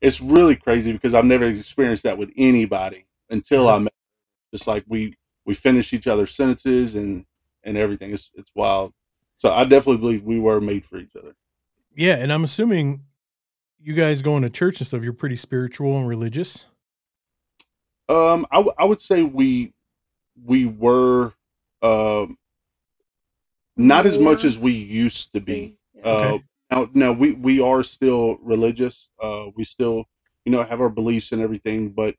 it's really crazy because I've never experienced that with anybody until I met. Just like we we finish each other's sentences and and everything. It's it's wild. So I definitely believe we were made for each other. Yeah, and I'm assuming you guys going to church and stuff, you're pretty spiritual and religious. Um, I, w- I would say we we were um not as much as we used to be. Yeah. Uh, Okay. now, now we we are still religious. Uh, we still you know have our beliefs and everything, but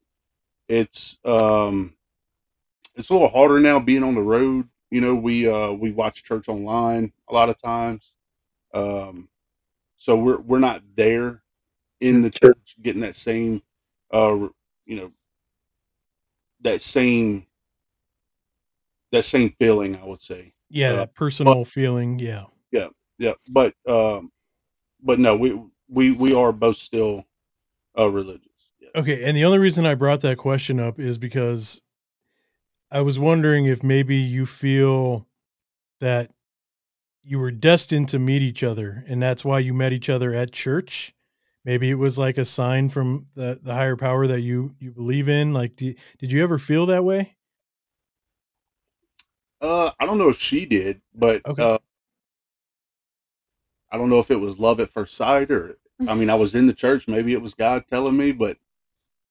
it's um it's a little harder now being on the road. You know, we uh we watch church online a lot of times. Um, so we're we're not there in the church getting that same uh you know that same that same feeling i would say Yeah, Uh, that personal feeling. Yeah, yeah. yeah but um but no we we we are both still uh religious yeah. Okay, and the only reason I brought that question up is because I was wondering if maybe you feel that you were destined to meet each other and that's why you met each other at church. Maybe it was like a sign from the, the higher power that you you believe in. Like do, did you ever feel that way? uh i don't know if she did but Okay. uh i don't know if it was love at first sight or i mean i <laughs> was in the church maybe it was god telling me but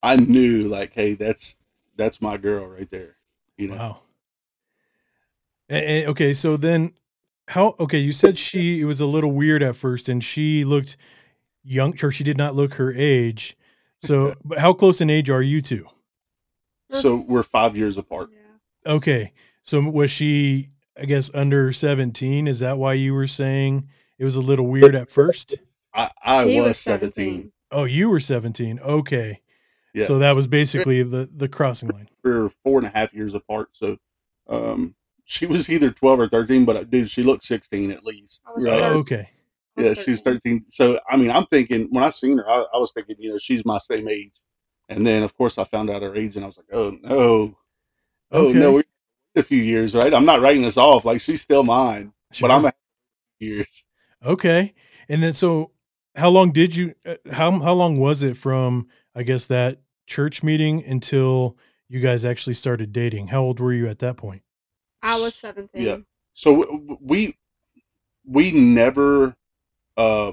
i knew like hey that's that's my girl right there you know Wow. And, and- okay, so then how okay, you said she it was a little weird at first and she looked young or she did not look her age. So <laughs> but how close in age are you two? so we're five years apart Yeah. Okay. So was she I guess under 17? Is that why you were saying it was a little weird at first? i i He was 17 Oh, you were 17. Okay. Yeah So that was basically the the crossing line. we're four and a half years apart. So um, she was either 12 or 13, but uh, dude, she looked 16 at least. Right? Oh, okay. I was Yeah, she's 13. So, I mean, I'm thinking when I seen her, I, I was thinking, you know, she's my same age. And then, of course, I found out her age and I was like, oh, no. Oh, Okay. no. We a few years, right? I'm not writing this off. Like, she's still mine, Sure. but I'm a years. Okay. And then so how long did you uh, how how long was it from I guess that church meeting until you guys actually started dating? How old were you at that point? I was 17. Yeah. So we we never uh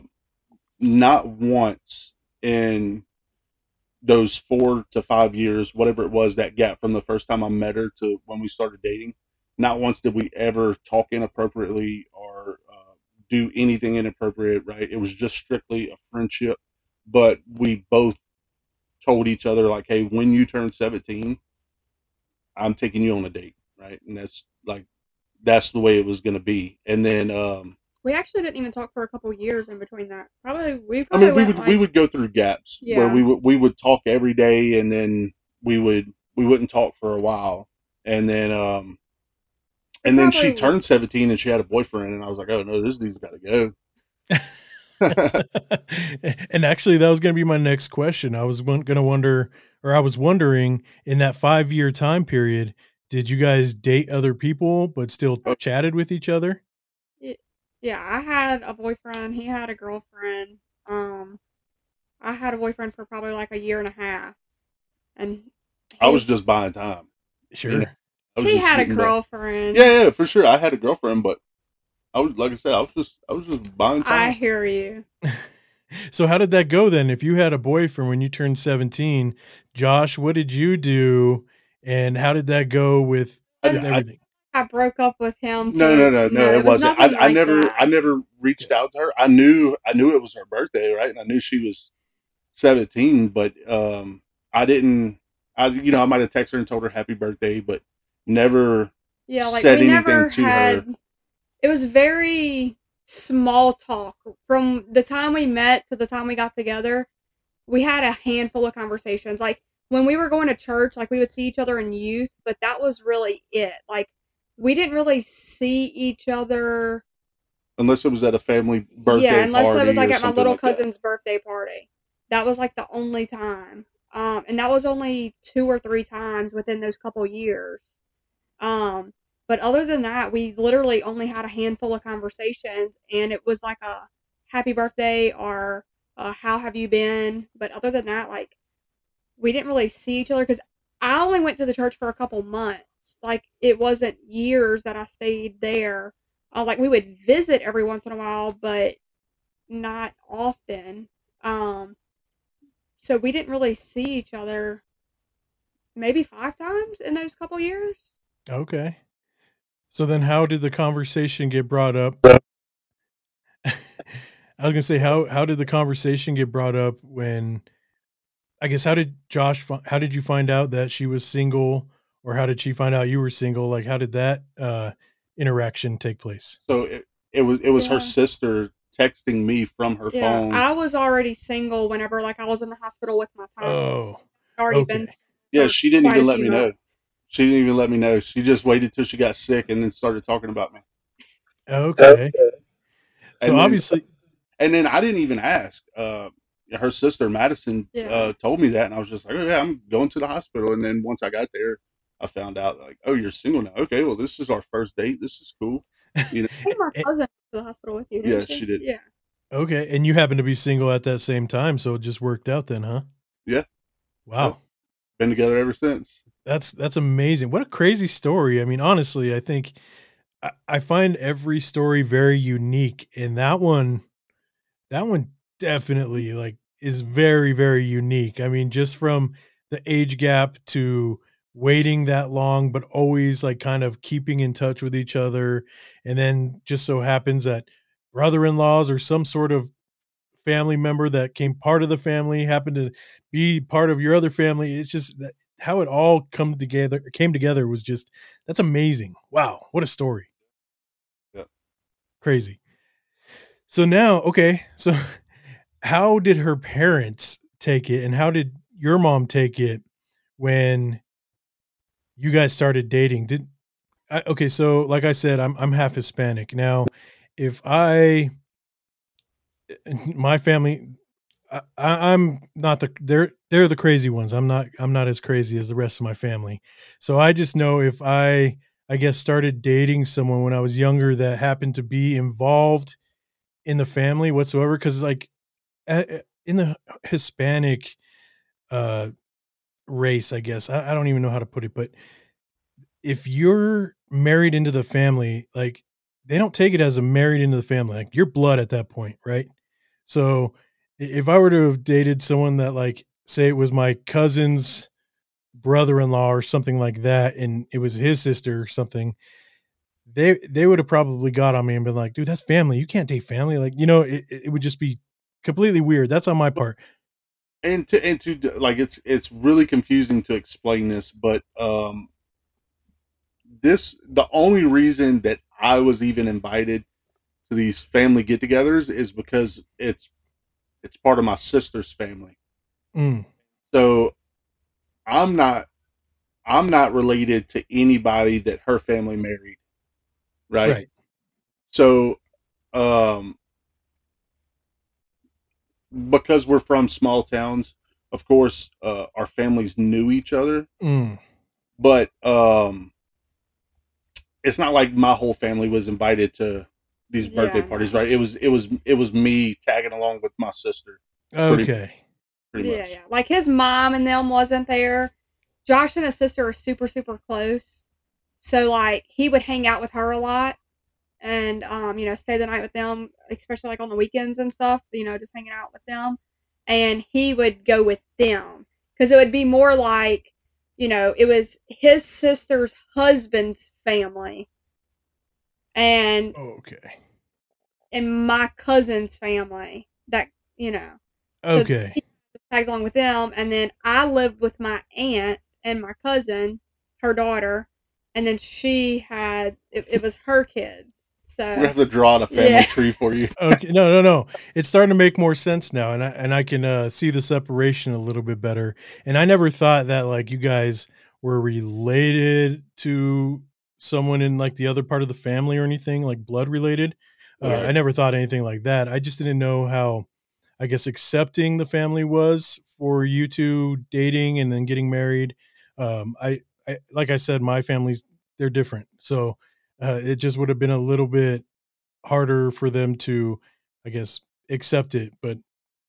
not once in those 4 to 5 years whatever it was that gap from the first time I met her to when we started dating not once did we ever talk inappropriately or uh, do anything inappropriate right it was just strictly a friendship but we both told each other like hey when you turn 17 I'm taking you on a date right and that's like that's the way it was going to be and then um We actually didn't even talk for a couple years in between that. Probably we I mean, we would like we would go through gaps where we would we would talk every day, and then we would we wouldn't talk for a while, and then um, and then she turned seventeen and she had a boyfriend, and I was like, oh no, this dude's got to go. <laughs> <laughs> and actually that was going to be my next question. I was going to wonder or I was wondering in that five year time period, did you guys date other people but still Oh. chatted with each other? Yeah, I had a boyfriend. He had a girlfriend. Um, I had a boyfriend for probably like a year and a half, and I was just buying time. Sure. I was he just had a getting the- girlfriend. Yeah, yeah, for sure. I had a girlfriend, but I was like I said, I was just I was just buying time. I hear you. <laughs> so how did that go then? If you had a boyfriend when you turned 17, Josh, what did you do? And how did that go with, with I- everything? I broke up with him. No, to- no, no, no, it was wasn't. nothing I, I never, that. I never reached out to her. I knew, I knew it was her birthday, right? And I knew she was seventeen, but um, I didn't. I, you know, I might have texted her and told her happy birthday, but never. Yeah, like said we anything never to her. It was very small talk from the time we met to the time we got together. We had a handful of conversations. Like when we were going to church, like we would see each other in youth, but that was really it. Like we didn't really see each other. Unless it was at a family birthday yeah, unless it was like at my little like that. cousin's birthday party. That was like the only time. Um, and that was only two or three times within those couple years. Um, but other than that, we literally only had a handful of conversations, and it was like a happy birthday or uh, how have you been. But other than that, like we didn't really see each other because I only went to the church for a couple months. Like it wasn't years that I stayed there. Uh, like we would visit every once in a while, but not often. Um, so we didn't really see each other maybe five times in those couple years. Okay. So then how did the conversation get brought up? <laughs> I was gonna say how how did the conversation get brought up when I guess how did Josh how did you find out that she was single or how did she find out you were single? Like how did that uh interaction take place? So it, it was it was her sister texting me from her Yeah, phone. I was already single whenever like I was in the hospital with my time. Oh, already okay. been yeah, she didn't quite a even let few me know. months. She didn't even let me know. She just waited till she got sick and then started talking about me. Okay. So And then- obviously And then I didn't even ask. Uh, her sister Madison Yeah. uh, told me that, and I was just like, "Oh yeah, I'm going to the hospital." And then once I got there, I found out like, "Oh, you're single now? Okay, well, this is our first date. This is cool." You know, <laughs> I my cousin went to the hospital with you. Didn't Yeah, she did. Yeah. Okay, and you happen to be single at that same time, so it just worked out then, huh? Yeah. Wow. been together ever since. That's that's amazing. What a crazy story. I mean, honestly, I think I, I find every story very unique, and that one, that one definitely like is very very unique. I mean, just from the age gap to waiting that long, but always like kind of keeping in touch with each other, and then just so happens that brother-in-laws or some sort of family member that came part of the family happened to be part of your other family. It's just that how it all come together came together was just that's amazing. Wow, what a story. Yep. Crazy. So now, okay, so <laughs> how did her parents take it and how did your mom take it when you guys started dating? Did I, okay, so like I said, I'm I'm half Hispanic. Now, if I eh, <laughs> my family I, I'm not the they're they're the crazy ones. I'm not I'm not as crazy as the rest of my family. So I just know if I I guess started dating someone when I was younger that happened to be involved in the family whatsoever cuz like in the Hispanic uh race, I guess. I, I don't even know how to put it, but if you're married into the family, like they don't take it as a married into the family. Like you're blood at that point, right? So if I were to have dated someone that like say it was my cousin's brother-in-law or something like that and it was his sister or something they they would have probably got on me and been like dude that's family. You can't date family. Like you know it, it would just be completely weird. That's on my part. And to and to like it's it's really confusing to explain this but um this the only reason that i was even invited to these family get-togethers is because it's it's part of my sister's family. Mm, so i'm not i'm not related to anybody that her family married right, right. So um because we're from small towns of course, uh, our families knew each other, Mm. but um, it's not like my whole family was invited to these birthday no. parties, right? It was it was it was me tagging along with my sister, Pretty- Okay. pretty yeah, much. yeah. Like his mom and them wasn't there. Josh and his sister are super, super close. So like he would hang out with her a lot and um, you know, stay the night with them, especially like on the weekends and stuff, you know, just hanging out with them. And he would go with them. Because it would be more like, you know, it was his sister's husband's family and Okay. And my cousin's family that you know Okay. he tagged along with them, and then I lived with my aunt and my cousin, her daughter, and then she had it, it was her kids. So We're gonna So have to draw the family Yeah. tree for you. <laughs> Okay. No, no, no. It's starting to make more sense now, and I and I can uh, see the separation a little bit better. And I never thought that like you guys were related to someone in like the other part of the family or anything like blood related. Uh, Right. I never thought anything like that. I just didn't know how, I guess, accepting the family was for you two dating and then getting married. Um, I, I like I said, my family's they're different, so uh, it just would have been a little bit harder for them to, I guess, accept it. But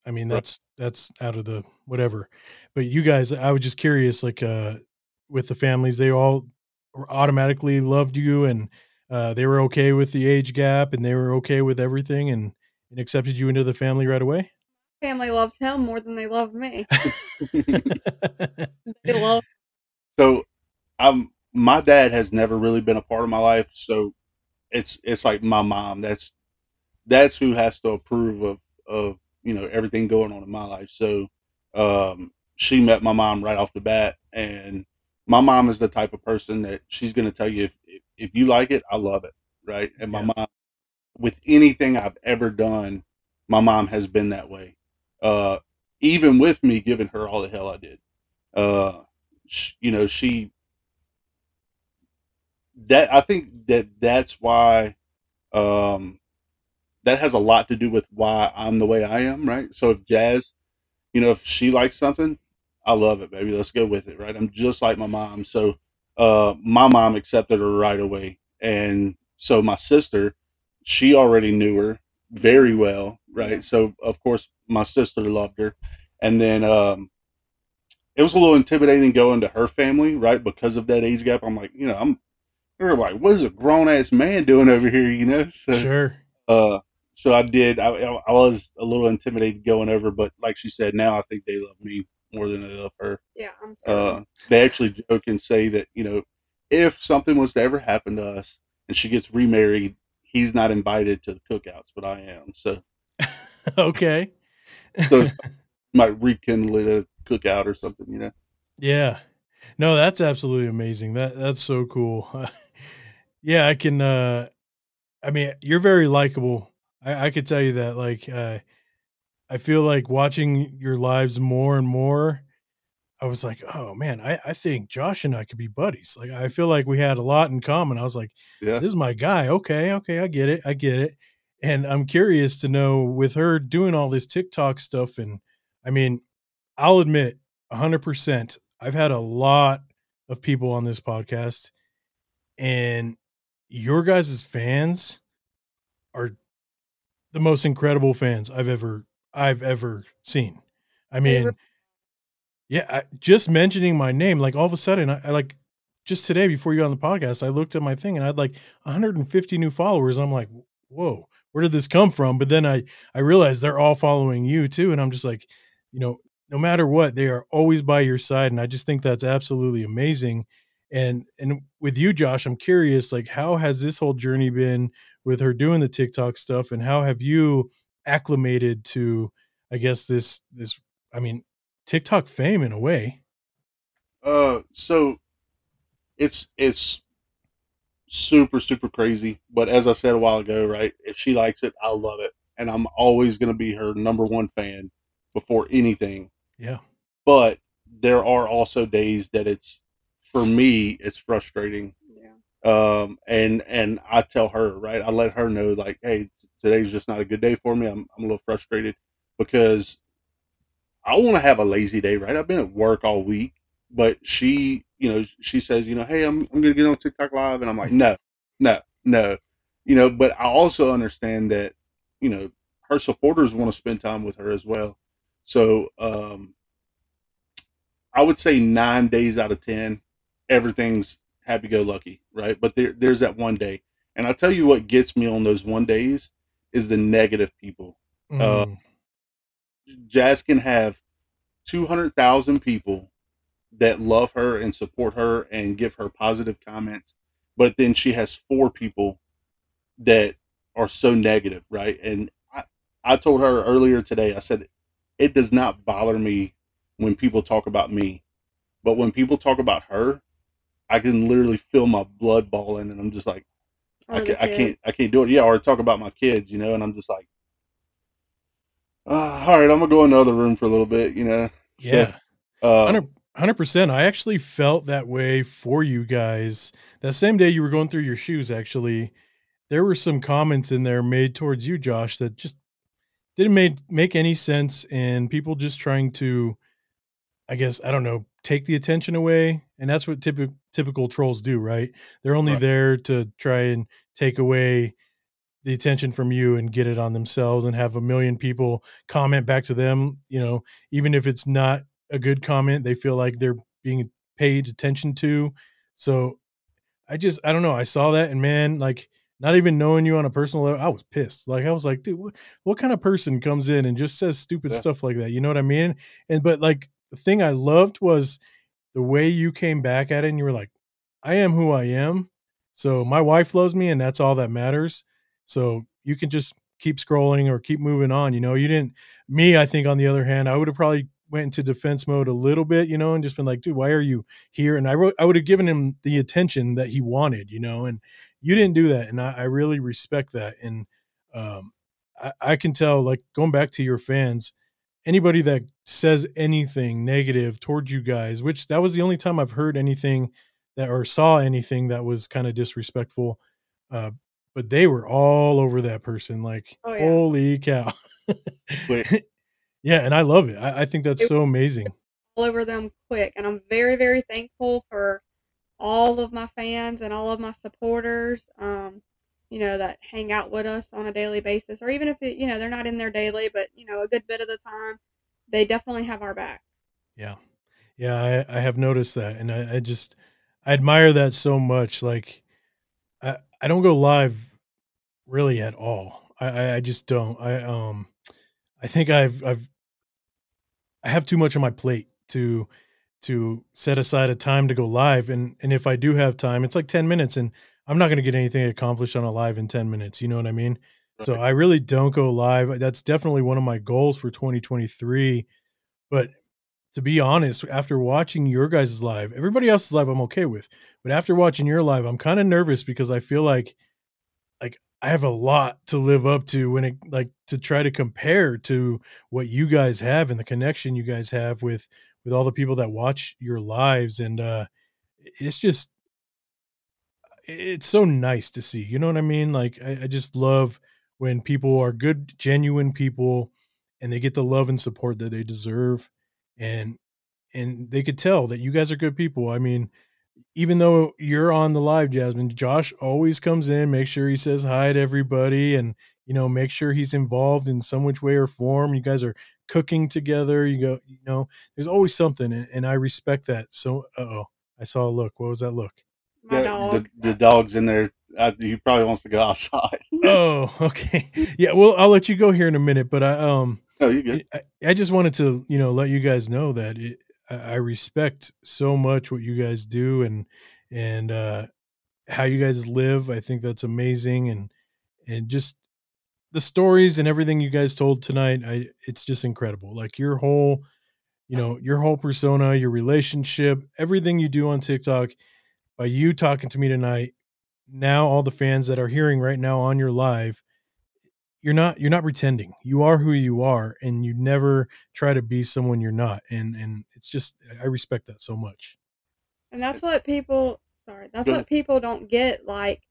I mean, Right. that's that's out of the whatever. But you guys, I was just curious, like uh, with the families, they all automatically loved you and uh, they were okay with the age gap and they were okay with everything and, and accepted you into the family right away. family loves him more than they love me. <laughs> They love <laughs> so um my dad has never really been a part of my life so it's it's like my mom that's that's who has to approve of of you know everything going on in my life so um she met my mom right off the bat and my mom is the type of person that she's going to tell you if, if if you like it i love it right? And my Yeah. mom with anything i've ever done my mom has been that way. Uh even with me giving her all the hell i did. Uh sh- you know she that i think that that's why um that has a lot to do with why i'm the way i am right? So if jazz you know if she likes something i love it baby. Let's go with it right? I'm just like my mom. So uh my mom accepted her right away and so my sister she already knew her very well right so of course my sister loved her and then um it was a little intimidating going to her family, right? Because of that age gap. I'm like, you know, I'm they're like, what is a grown ass man doing over here, you know? So sure. uh so I did I I was a little intimidated going over, but like she said, now I think they love me more than they love her. yeah, I'm sorry. Uh they actually joke and say that, you know, if something was to ever happen to us and she gets remarried, he's not invited to the cookouts, but I am. So <laughs> okay. <laughs> so might rekindle it at a cookout or something, you know. Yeah. No, that's absolutely amazing. That that's so cool. <laughs> yeah, I can uh I mean, you're very likable. I I could tell you that like uh I feel like watching your lives more and more I was like, "Oh man, I I think Josh and I could be buddies." Like I feel like we had a lot in common. I was like, Yeah. this is my guy. Okay, okay, I get it. I get it. And I'm curious to know with her doing all this TikTok stuff and I mean, I'll admit 100% I've had a lot of people on this podcast and your guys' fans are the most incredible fans I've ever I've ever seen. I mean, yeah, I, just mentioning my name, like all of a sudden, I, I like just today before you got on the podcast, I looked at my thing and I had like 150 new followers. I'm like, whoa, where did this come from? But then I I realized they're all following you too, and I'm just like, you know, no matter what, they are always by your side, and I just think that's absolutely amazing. And and with you, Josh, I'm curious, like, how has this whole journey been with her doing the TikTok stuff, and how have you acclimated to, I guess this this, I mean, TikTok fame in a way. Uh, so it's it's super super crazy. But as I said a while ago, right? If she likes it, I love it, and I'm always gonna be her number one fan before anything. Yeah. But there are also days that it's for me it's frustrating. yeah. Um, and and I tell her right, I let her know like, hey, today's just not a good day for me. I'm I'm a little frustrated because I want to have a lazy day, right? I've been at work all week, but she, you know, she says, you know, hey, I'm I'm gonna get on TikTok live, and I'm like, no, no, no, you know. But I also understand that, you know, her supporters want to spend time with her as well. So um, I would say nine days out of ten, everything's happy go lucky, right? But there there's that one day, and I'll tell you what gets me on those one days is the negative people. Uh, Mm. Jazz can have 200,000 people that love her and support her and give her positive comments, but then she has four people that are so negative, right? And I, I told her earlier today, I said, it does not bother me when people talk about me, but when people talk about her, I can literally feel my blood boiling, and I'm just like, I can't, I can't. I can't do it. Yeah, or talk about my kids, you know, and I'm just like, uh, all right, I'm gonna go in the other room for a little bit, you know. So, Yeah. uh, Hundred hundred percent. I actually felt that way for you guys. That same day you were going through your shoes, actually, there were some comments in there made towards you, Josh, that just didn't make make any sense, and people just trying to, I guess, I don't know, take the attention away, and that's what typical typical trolls do, right? They're only Right. there to try and take away the attention from you and get it on themselves and have a million people comment back to them you know even if it's not a good comment they feel like they're being paid attention to so i just i don't know i saw that and man like not even knowing you on a personal level i was pissed like i was like dude what, what kind of person comes in and just says stupid Yeah. stuff like that you know what i mean and but like the thing i loved was the way you came back at it and you were like i am who i am so my wife loves me and that's all that matters so you can just keep scrolling or keep moving on. You know, you didn't. Me, I think on the other hand, I would have probably went into defense mode a little bit, you know, and just been like, dude, why are you here? And I wrote, I would have given him the attention that he wanted, you know, and you didn't do that, and I, I really respect that. And um, I, I can tell, like going back to your fans, anybody that says anything negative towards you guys, which that was the only time I've heard anything that or saw anything that was kind of disrespectful. Uh, but they were all over that person, like Oh, yeah. holy cow. <laughs> Yeah, and I love it. I, I think that's It- so amazing. all over them quick. And I'm very, very thankful for all of my fans and all of my supporters, um, you know, that hang out with us on a daily basis, or even if, it, you know, they're not in there daily, but, you know, a good bit of the time, they definitely have our back. Yeah. Yeah, I, I have noticed that. And I, I just I admire that so much. Like I, I don't go live really at all. I, I, just don't. I um I think I've I've I have too much on my plate to to set aside a time to go live. And and if I do have time, it's like 10 minutes and I'm not gonna get anything accomplished on a live in 10 minutes. You know what I mean? So I really don't go live. That's definitely one of my goals for 2023. But to be honest, after watching your guys' live, everybody else's live I'm okay with. But after watching your live, I'm kind of nervous because I feel like like I have a lot to live up to when it like to try to compare to what you guys have and the connection you guys have with with all the people that watch your lives and uh it's just it's so nice to see. You know what I mean? Like I, I just love when people are good, genuine people and they get the love and support that they deserve. And and they could tell that you guys are good people. I mean, even though you're on the live, Jasmine, Josh always comes in, make sure he says hi to everybody and you know, make sure he's involved in some which way or form. You guys are cooking together. You go, you know, there's always something, and, and I respect that. So, uh oh, I saw a look. What was that look? My the, dog. The, the dog's in there. Uh, he probably wants to go <laughs> outside. Oh, okay. Yeah, well, I'll let you go here in a minute, but I um no, you good. I, I just wanted to, you know, let you guys know that it, I I respect so much what you guys do and and uh how you guys live. I think that's amazing and and just the stories and everything you guys told tonight. I it's just incredible. Like your whole, you know, your whole persona, your relationship, everything you do on TikTok. By you talking to me tonight, now all the fans that are hearing right now on your live you're not you're not pretending you are who you are and you never try to be someone you're not and and it's just i respect that so much And that's what people sorry, that's what people don't get. Like,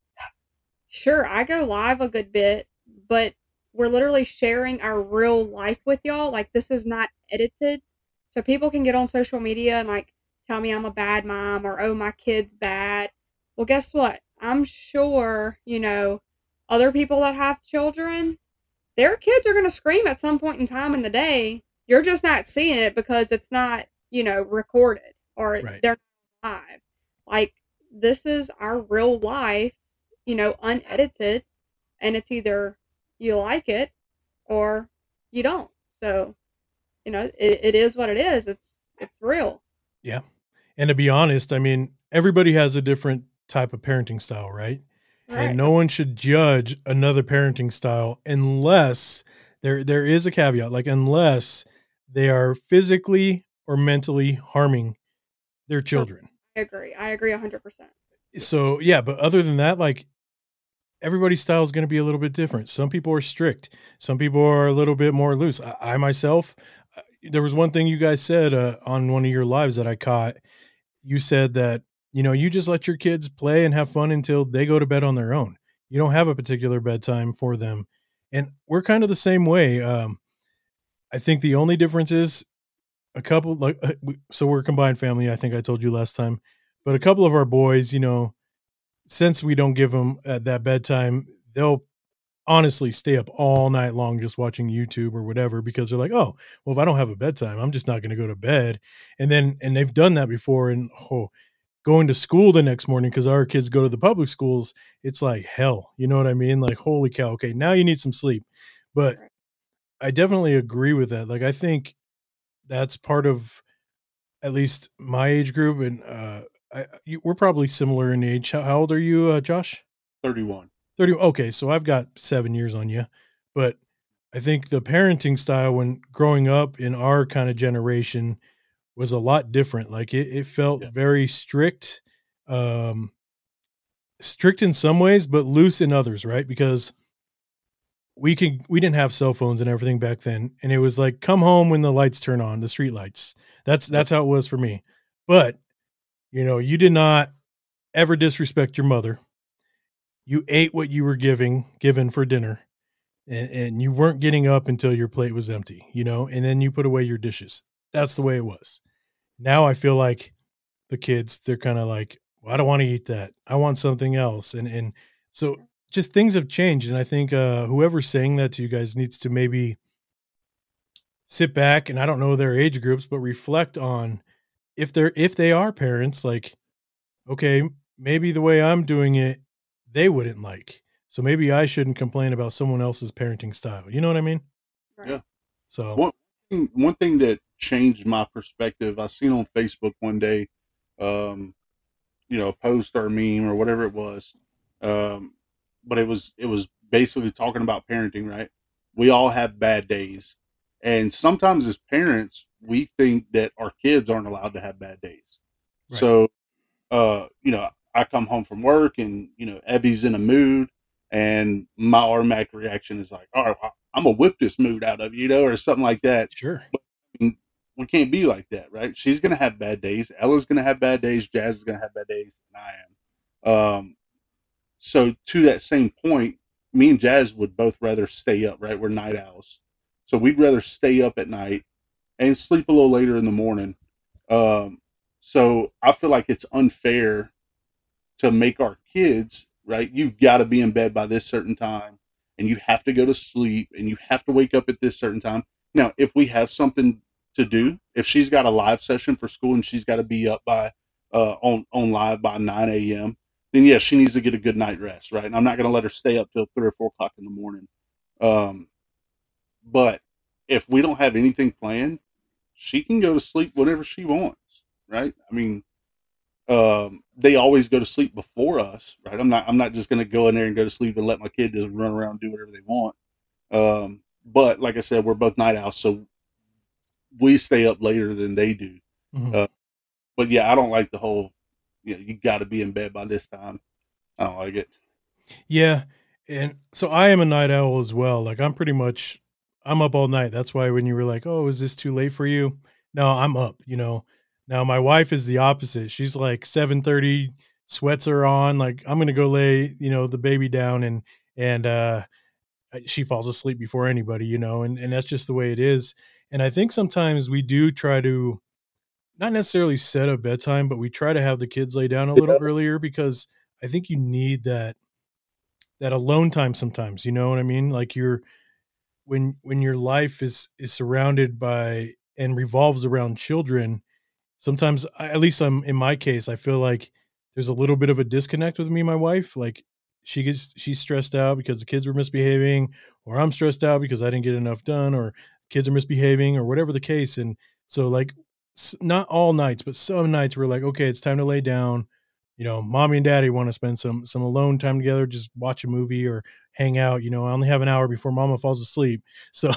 sure, I go live a good bit, but we're literally sharing our real life with y'all. Like this is not edited. So people can get on social media and like tell me I'm a bad mom or oh my kid's bad. Well, guess what? I'm sure, you know, other people that have children, their kids are going to scream at some point in time in the day. You're just not seeing it because it's not, you know, recorded or Right. they're live. Like this is our real life, you know, unedited, and it's either you like it or you don't. So, you know, it, it is what it is. It's it's real. Yeah. And to be honest, I mean, everybody has a different type of parenting style, right? Right. And no one should judge another parenting style unless there there is a caveat, like unless they are physically or mentally harming their children. I agree. I agree hundred percent. So yeah, but other than that, like everybody's style is going to be a little bit different. Some people are strict. Some people are a little bit more loose. I, I myself, uh, there was one thing you guys said uh, on one of your lives that I caught. You said that you know you just let your kids play and have fun until they go to bed on their own. You don't have a particular bedtime for them, and we're kind of the same way. Um, I think the only difference is a couple like uh, so we're a combined family. I think I told you last time, but a couple of our boys, you know, since we don't give them at that bedtime, they'll honestly stay up all night long just watching YouTube or whatever because they're like, oh, well, if I don't have a bedtime, I'm just not going to go to bed. And then, and they've done that before. And oh, going to school the next morning because our kids go to the public schools, it's like hell. You know what I mean? Like, holy cow. Okay, now you need some sleep. But I definitely agree with that. Like, I think that's part of at least my age group. And uh, I, you, we're probably similar in age. How, how old are you, uh, Josh? 31. 30 okay so i've got seven years on you but i think the parenting style when growing up in our kind of generation was a lot different like it, it felt Yeah. very strict um strict in some ways but loose in others right? Because we can we didn't have cell phones and everything back then and it was like come home when the lights turn on the street lights. That's that's how it was for me but you know you did not ever disrespect your mother you ate what you were giving given for dinner and, and you weren't getting up until your plate was empty you know and then you put away your dishes. That's the way it was. Now i feel like the kids they're kind of like well, i don't want to eat that. I want something else. And and so just things have changed and i think uh whoever's saying that to you guys needs to maybe sit back and i don't know their age groups but reflect on if they're if they are parents like okay maybe the way i'm doing it they wouldn't like so maybe i shouldn't complain about someone else's parenting style you know what i mean Right. Yeah. so What- thing- one thing that changed my perspective, I seen on Facebook one day, um, you know, a post or a meme or whatever it was, um, but it was it was basically talking about parenting. Right? We all have bad days, and sometimes as parents, we think that our kids aren't allowed to have bad days. Right. So, uh, you know, I come home from work and you know Ebby's in a mood, and my automatic reaction is like, "All right, I'm gonna whip this mood out of you," you know, or something like that sure we can't be like that, right? She's gonna have bad days. Ella's gonna have bad days. Jazz is gonna have bad days, and I am. Um, so to that same point, me and Jazz would both rather stay up, right? We're night owls, so we'd rather stay up at night and sleep a little later in the morning. Um, so I feel like it's unfair to make our kids, right? You've got to be in bed by this certain time, and you have to go to sleep, and you have to wake up at this certain time. Now, if we have something to do, if she's got a live session for school and she's got to be up by uh, on on live by nine a.m., then yeah, she needs to get a good night rest, right? And I'm not going to let her stay up till three or four o'clock in the morning. Um, but if we don't have anything planned, she can go to sleep whenever she wants, right? I mean, um, they always go to sleep before us, right? I'm not I'm not just going to go in there and go to sleep and let my kid just run around and do whatever they want. Um, but like I said, we're both night owls, so we stay up later than they do. Mhm. Uh, But yeah, I don't like the whole, you know, you got to be in bed by this time. I don't like it. Yeah. And so I am a night owl as well. Like I'm pretty much I'm up all night. That's why when you were like, "Oh, is this too late for you?" No, I'm up, you know. Now my wife is the opposite. She's like 7:30, sweats are on, like I'm going to go lay, you know, the baby down and and uh she falls asleep before anybody, you know, and, and that's just the way it is. And I think sometimes we do try to not necessarily set a bedtime, but we try to have the kids lay down a little earlier because I think you need that that alone time sometimes, you know what I mean? Like you're when when your life is is surrounded by and revolves around children, sometimes at least I'm in my case, I feel like there's a little bit of a disconnect with me and my wife. Like she gets she's stressed out because the kids were misbehaving, or I'm stressed out because I didn't get enough done, or kids are misbehaving, or whatever the case. And so like not all nights, but some nights we're like, okay, it's time to lay down. You know, mommy and daddy want to spend some some alone time together, just watch a movie or hang out. You know, I only have an hour before mama falls asleep, <laughs> so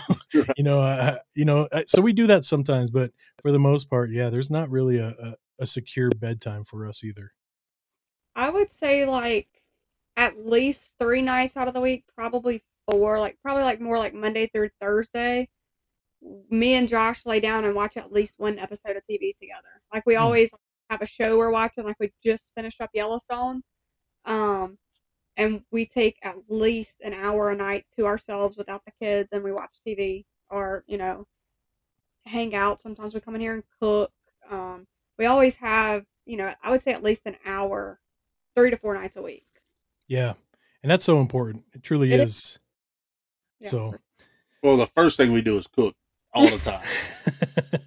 you know, uh, you know, so we do that sometimes. But for the most part, yeah, there's not really a, a, a secure bedtime for us either. I would say like at least three nights out of the week, probably four, like probably like more like Monday through Thursday. Me and Josh lay down and watch at least one episode of TV together. Like we hmm. always have a show we're watching. Like we just finished up Yellowstone, um, and we take at least an hour a night to ourselves without the kids, and we watch TV or you know hang out. Sometimes we come in here and cook. Um, we always have you know I would say at least an hour three to four nights a week. Yeah. And that's so important. It truly it is. is. Yeah. So, well, the first thing we do is cook all the time. <laughs>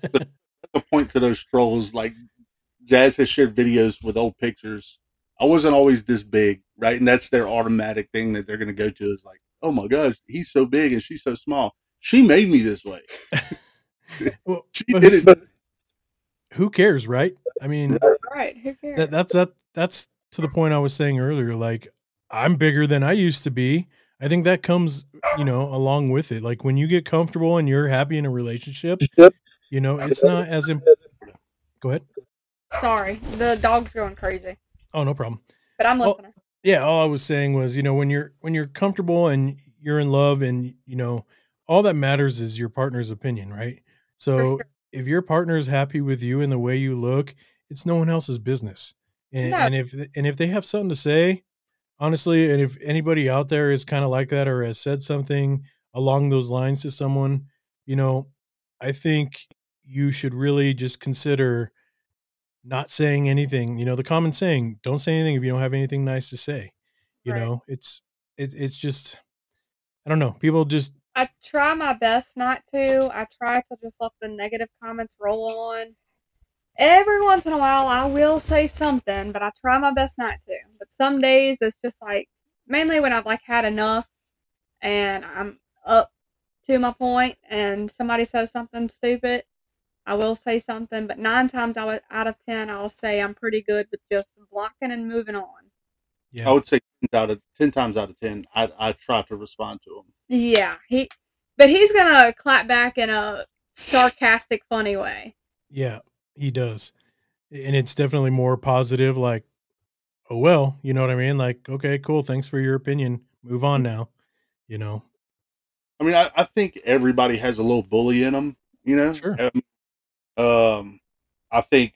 the, the point to those trolls, like Jazz has shared videos with old pictures. I wasn't always this big, right? And that's their automatic thing that they're going to go to is like, oh my gosh, he's so big and she's so small. She made me this way. <laughs> well, she did it. Who cares, right? I mean, right? Who cares? That, that's that. That's to the point I was saying earlier, like I'm bigger than I used to be. I think that comes, you know, along with it. Like when you get comfortable and you're happy in a relationship, you know, it's not as important. Go ahead. Sorry, the dog's going crazy. Oh, no problem. But I'm oh, listening. All, yeah, all I was saying was, you know, when you're when you're comfortable and you're in love and you know, all that matters is your partner's opinion, right? So sure. if your partner is happy with you and the way you look, it's no one else's business. And, no. and if and if they have something to say, honestly, and if anybody out there is kind of like that or has said something along those lines to someone, you know, I think you should really just consider not saying anything. You know, the common saying, "Don't say anything if you don't have anything nice to say." You right. know, it's it, it's just I don't know. People just I try my best not to. I try to just let the negative comments roll on every once in a while I will say something, but I try my best not to. But some days it's just like mainly when I've like had enough and I'm up to my point and somebody says something stupid, I will say something, but nine times out of ten, I'll say I'm pretty good with just blocking and moving on. Yeah, I would say out of ten times out of ten, I I try to respond to him. Yeah, he, but he's gonna clap back in a sarcastic, funny way. Yeah, he does. And it's definitely more positive, like, oh well, you know what I mean? Like, okay, cool, thanks for your opinion. Move on now. You know. I mean, I, I think everybody has a little bully in them, you know? Sure. Um, um I think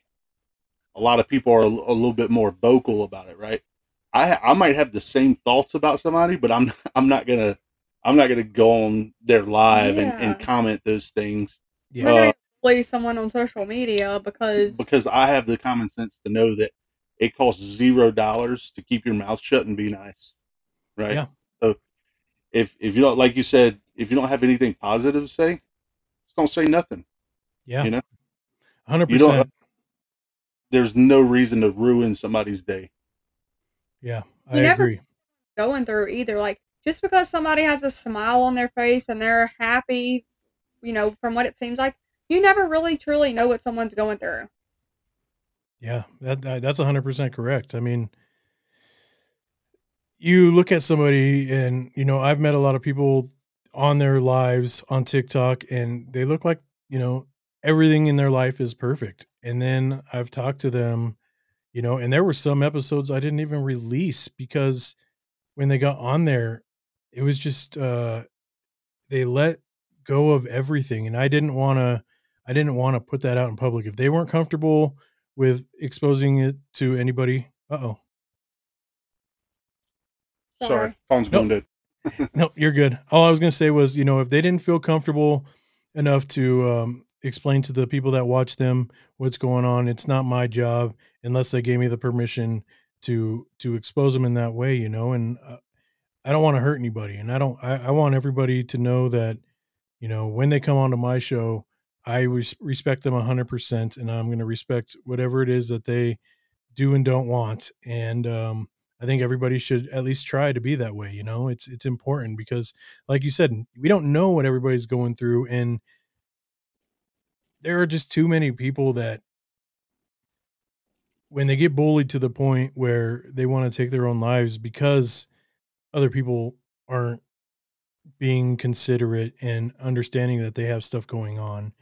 a lot of people are a, a, little bit more vocal about it, right? I I might have the same thoughts about somebody, but I'm <laughs> I'm not gonna I'm not gonna go on their live yeah. and, and comment those things. Yeah. Uh, bully someone on social media because because I have the common sense to know that it costs zero dollars to keep your mouth shut and be nice, right? Yeah. So if if you don't like you said if you don't have anything positive to say, just don't say nothing. Yeah. You know, hundred percent. There's no reason to ruin somebody's day. Yeah, I you agree. Going through either like just because somebody has a smile on their face and they're happy, you know, from what it seems like, you never really truly know what someone's going through. Yeah, that, that that's 100% correct. I mean, you look at somebody and you know, I've met a lot of people on their lives on TikTok and they look like, you know, everything in their life is perfect. And then I've talked to them, you know, and there were some episodes I didn't even release because when they got on there, it was just uh they let go of everything and I didn't want to I didn't want to put that out in public. If they weren't comfortable with exposing it to anybody, uh oh. Sorry, phone's going nope. <laughs> no, you're good. All I was gonna say was, you know, if they didn't feel comfortable enough to um, explain to the people that watch them what's going on, it's not my job unless they gave me the permission to to expose them in that way, you know. And uh, I don't want to hurt anybody, and I don't. I, I want everybody to know that, you know, when they come onto my show, I res- respect them hundred percent, and I'm going to respect whatever it is that they do and don't want. And um, I think everybody should at least try to be that way. You know, it's it's important because, like you said, we don't know what everybody's going through, and there are just too many people that when they get bullied to the point where they want to take their own lives because other people aren't being considerate and understanding that they have stuff going on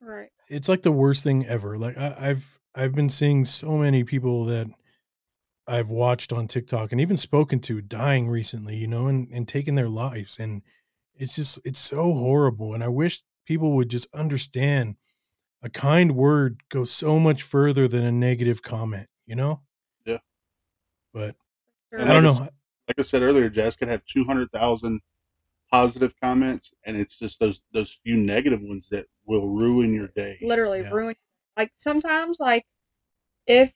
Right. it's like the worst thing ever like I, i've i've been seeing so many people that i've watched on tiktok and even spoken to dying recently you know and and taking their lives and it's just it's so horrible and i wish people would just understand a kind word goes so much further than a negative comment you know Yeah. but Sure. i don't like know like I said earlier, Jazz could have two hundred thousand positive comments, and it's just those those few negative ones that will ruin your day. literally Yeah. ruin like sometimes like if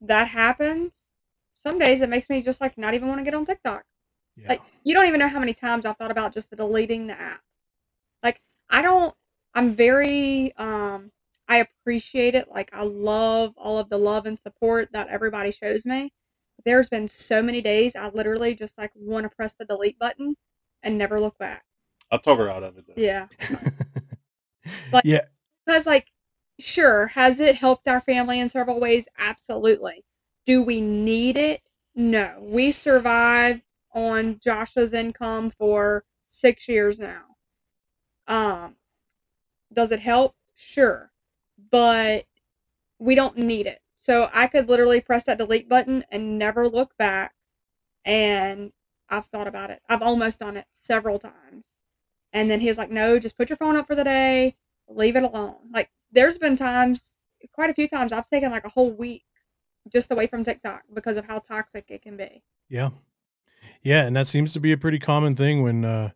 that happens some days it makes me just like not even want to get on tiktok yeah like you don't even know how many times i've thought about just deleting the app like i don't i'm very um i appreciate it like i love all of the love and support that everybody shows me there's been so many days i literally just like want to press the delete button and never look back I'll talk her out of it. Though. yeah <laughs> But- yeah Because, like, sure, has it helped our family in several ways? Absolutely. Do we need it? No. We survived on Josh's income for six years now. Um, does it help? Sure, but we don't need it. So I could literally press that delete button and never look back. And I've thought about it. I've almost done it several times. And then he was like, "No, just put your phone up for the day." leave it alone. Like there's been times, quite a few times, I've taken like a whole week just away from TikTok because of how toxic it can be. Yeah. Yeah, and that seems to be a pretty common thing when uh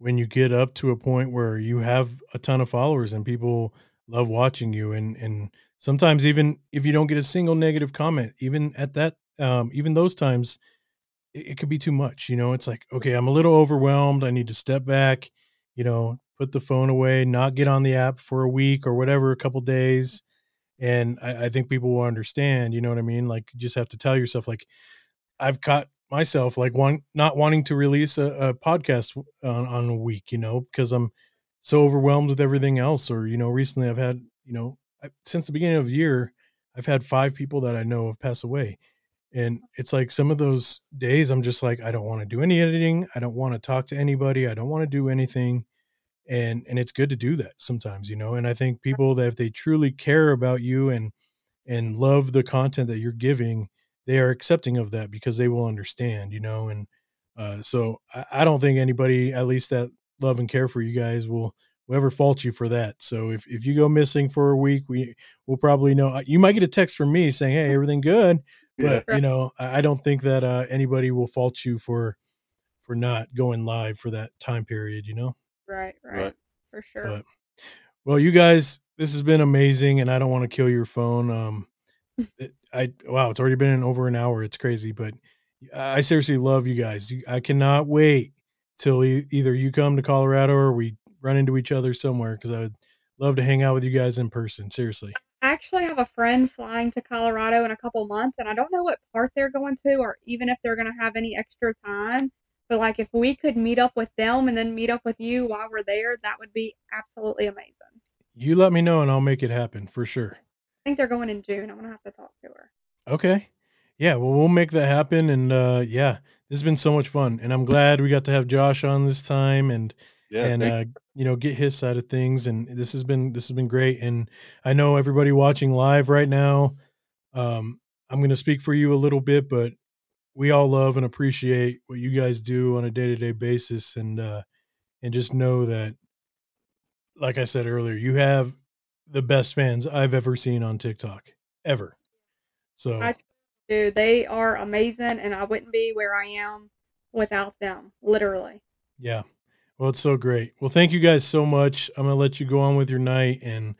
when you get up to a point where you have a ton of followers and people love watching you and and sometimes even if you don't get a single negative comment, even at that um even those times it, it could be too much, you know. It's like, okay, I'm a little overwhelmed. I need to step back, you know, put the phone away, not get on the app for a week or whatever, a couple days. And I, I think people will understand, you know what I mean? Like you just have to tell yourself, like, I've caught myself like one not wanting to release a, a podcast on, on a week, you know, because I'm so overwhelmed with everything else. Or, you know, recently I've had, you know, I, since the beginning of the year, I've had five people that I know have passed away. And it's like some of those days I'm just like, I don't want to do any editing. I don't want to talk to anybody. I don't want to do anything. And and it's good to do that sometimes, you know. And I think people that if they truly care about you and and love the content that you're giving, they are accepting of that because they will understand, you know. And uh, so I, I don't think anybody, at least that love and care for you guys, will will ever fault you for that. So if if you go missing for a week, we will probably know. uh, You might get a text from me saying, "Hey, everything good," <laughs> Yeah. but you know, I I don't think that uh, anybody will fault you for for not going live for that time period. You know. Right, right, Right. for sure. But well, you guys, this has been amazing, and I don't want to kill your phone. Um, it- I wow, it's already been over an hour. It's crazy, but I seriously love you guys. I cannot wait till e- either you come to Colorado or we run into each other somewhere because I would love to hang out with you guys in person. Seriously. I actually have a friend flying to Colorado in a couple months, and I don't know what part they're going to, or even if they're going to have any extra time. But like, if we could meet up with them and then meet up with you while we're there, that would be absolutely amazing. You let me know and I'll make it happen for sure. I think they're going in June. I'm gonna have to talk to her. Okay. Yeah, well we'll make that happen and uh yeah, this has been so much fun and I'm glad we got to have Josh on this time and Yeah, and uh you know get his side of things and this has been this has been great and I know everybody watching live right now um I'm going to speak for you a little bit but we all love and appreciate what you guys do on a day-to-day basis and uh and just know that like I said earlier, you have the best fans I've ever seen on TikTok ever. So I- Dude, they are amazing, and I wouldn't be where I am without them, literally. Yeah. Well, it's so great. Well, thank you guys so much. I'm going to let you go on with your night and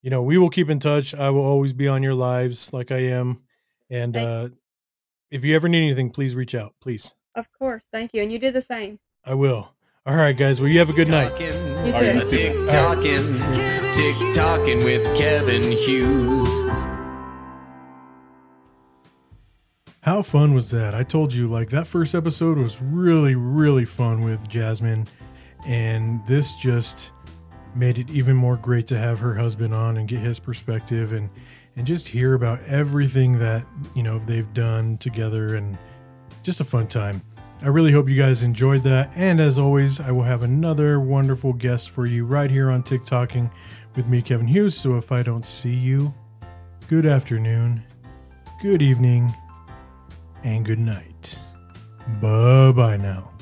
you know, we will keep in touch. I will always be on your lives like I am. And uh if you ever need anything, please reach out, please. Of course. Thank you. And you do the same. I will. All right, guys. Well, you have a good night. You too. TikToking, tick tocking with Kevin Hughes. How fun was that? I told you, like, that first episode was really, really fun with Jasmine. And this just made it even more great to have her husband on and get his perspective and and just hear about everything that, you know, they've done together and just a fun time. I really hope you guys enjoyed that. And as always, I will have another wonderful guest for you right here on TikToking with me, Kevin Hughes. So if I don't see you, good afternoon, good evening, and good night. Bye bye now.